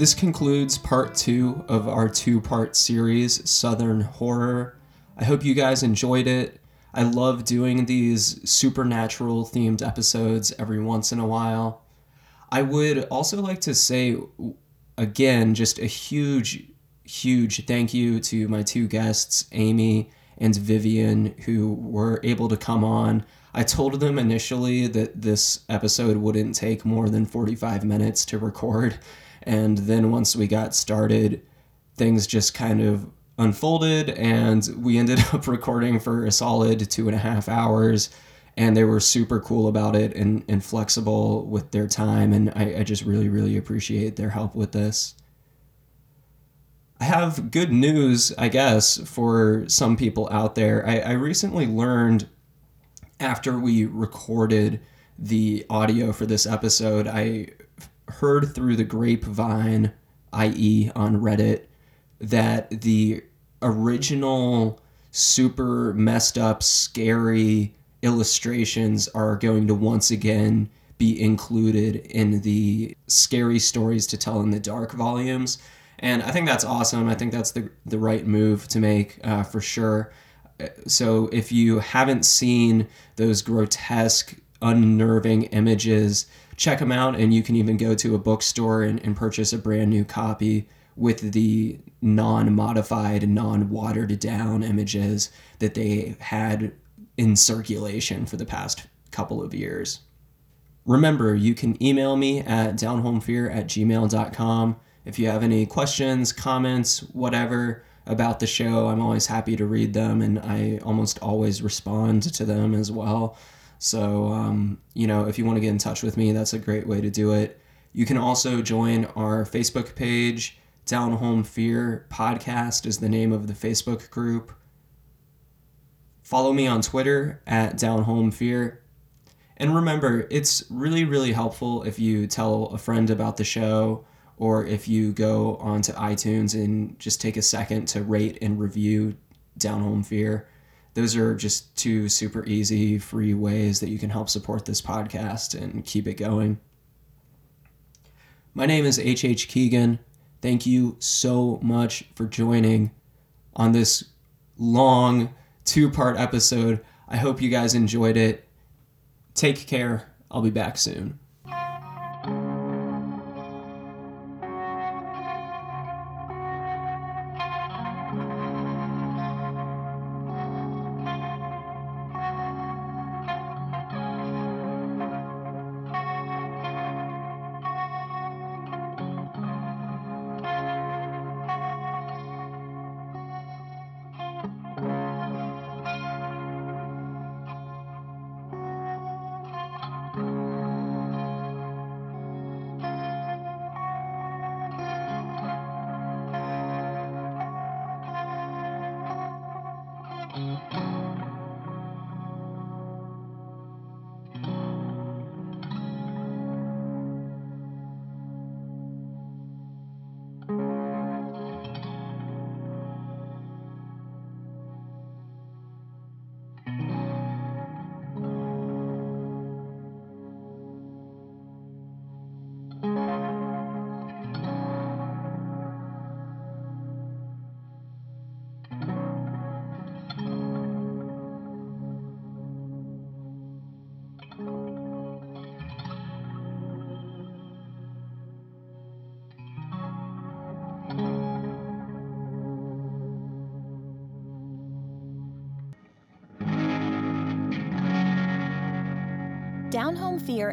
This concludes part two of our two part series, Southern Horror. I hope you guys enjoyed it. I love doing these supernatural themed episodes every once in a while. I would also like to say, again, just a huge, huge thank you to my two guests, Amy and Vivian, who were able to come on. I told them initially that this episode wouldn't take more than 45 minutes to record. And then once we got started, things just kind of unfolded, and we ended up recording for a solid two and a half hours. And they were super cool about it and, and flexible with their time. And I, I just really, really appreciate their help with this. I have good news, I guess, for some people out there. I, I recently learned after we recorded the audio for this episode, I heard through the grapevine, i.e., on Reddit, that the original super messed up, scary illustrations are going to once again be included in the scary stories to tell in the dark volumes. And I think that's awesome. I think that's the, the right move to make uh, for sure. So if you haven't seen those grotesque, unnerving images, check them out. And you can even go to a bookstore and, and purchase a brand new copy with the non modified, non watered down images that they had in circulation for the past couple of years. Remember, you can email me at downhomefear at gmail.com. If you have any questions, comments, whatever about the show, I'm always happy to read them and I almost always respond to them as well. So, um, you know, if you want to get in touch with me, that's a great way to do it. You can also join our Facebook page. Down Home Fear Podcast is the name of the Facebook group. Follow me on Twitter at Down Home Fear. And remember, it's really, really helpful if you tell a friend about the show or if you go onto iTunes and just take a second to rate and review Down Home Fear. Those are just two super easy, free ways that you can help support this podcast and keep it going. My name is H.H. Keegan. Thank you so much for joining on this long two part episode. I hope you guys enjoyed it. Take care. I'll be back soon.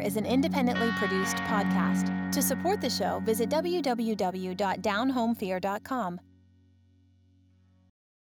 Is an independently produced podcast. To support the show, visit www.downhomefear.com.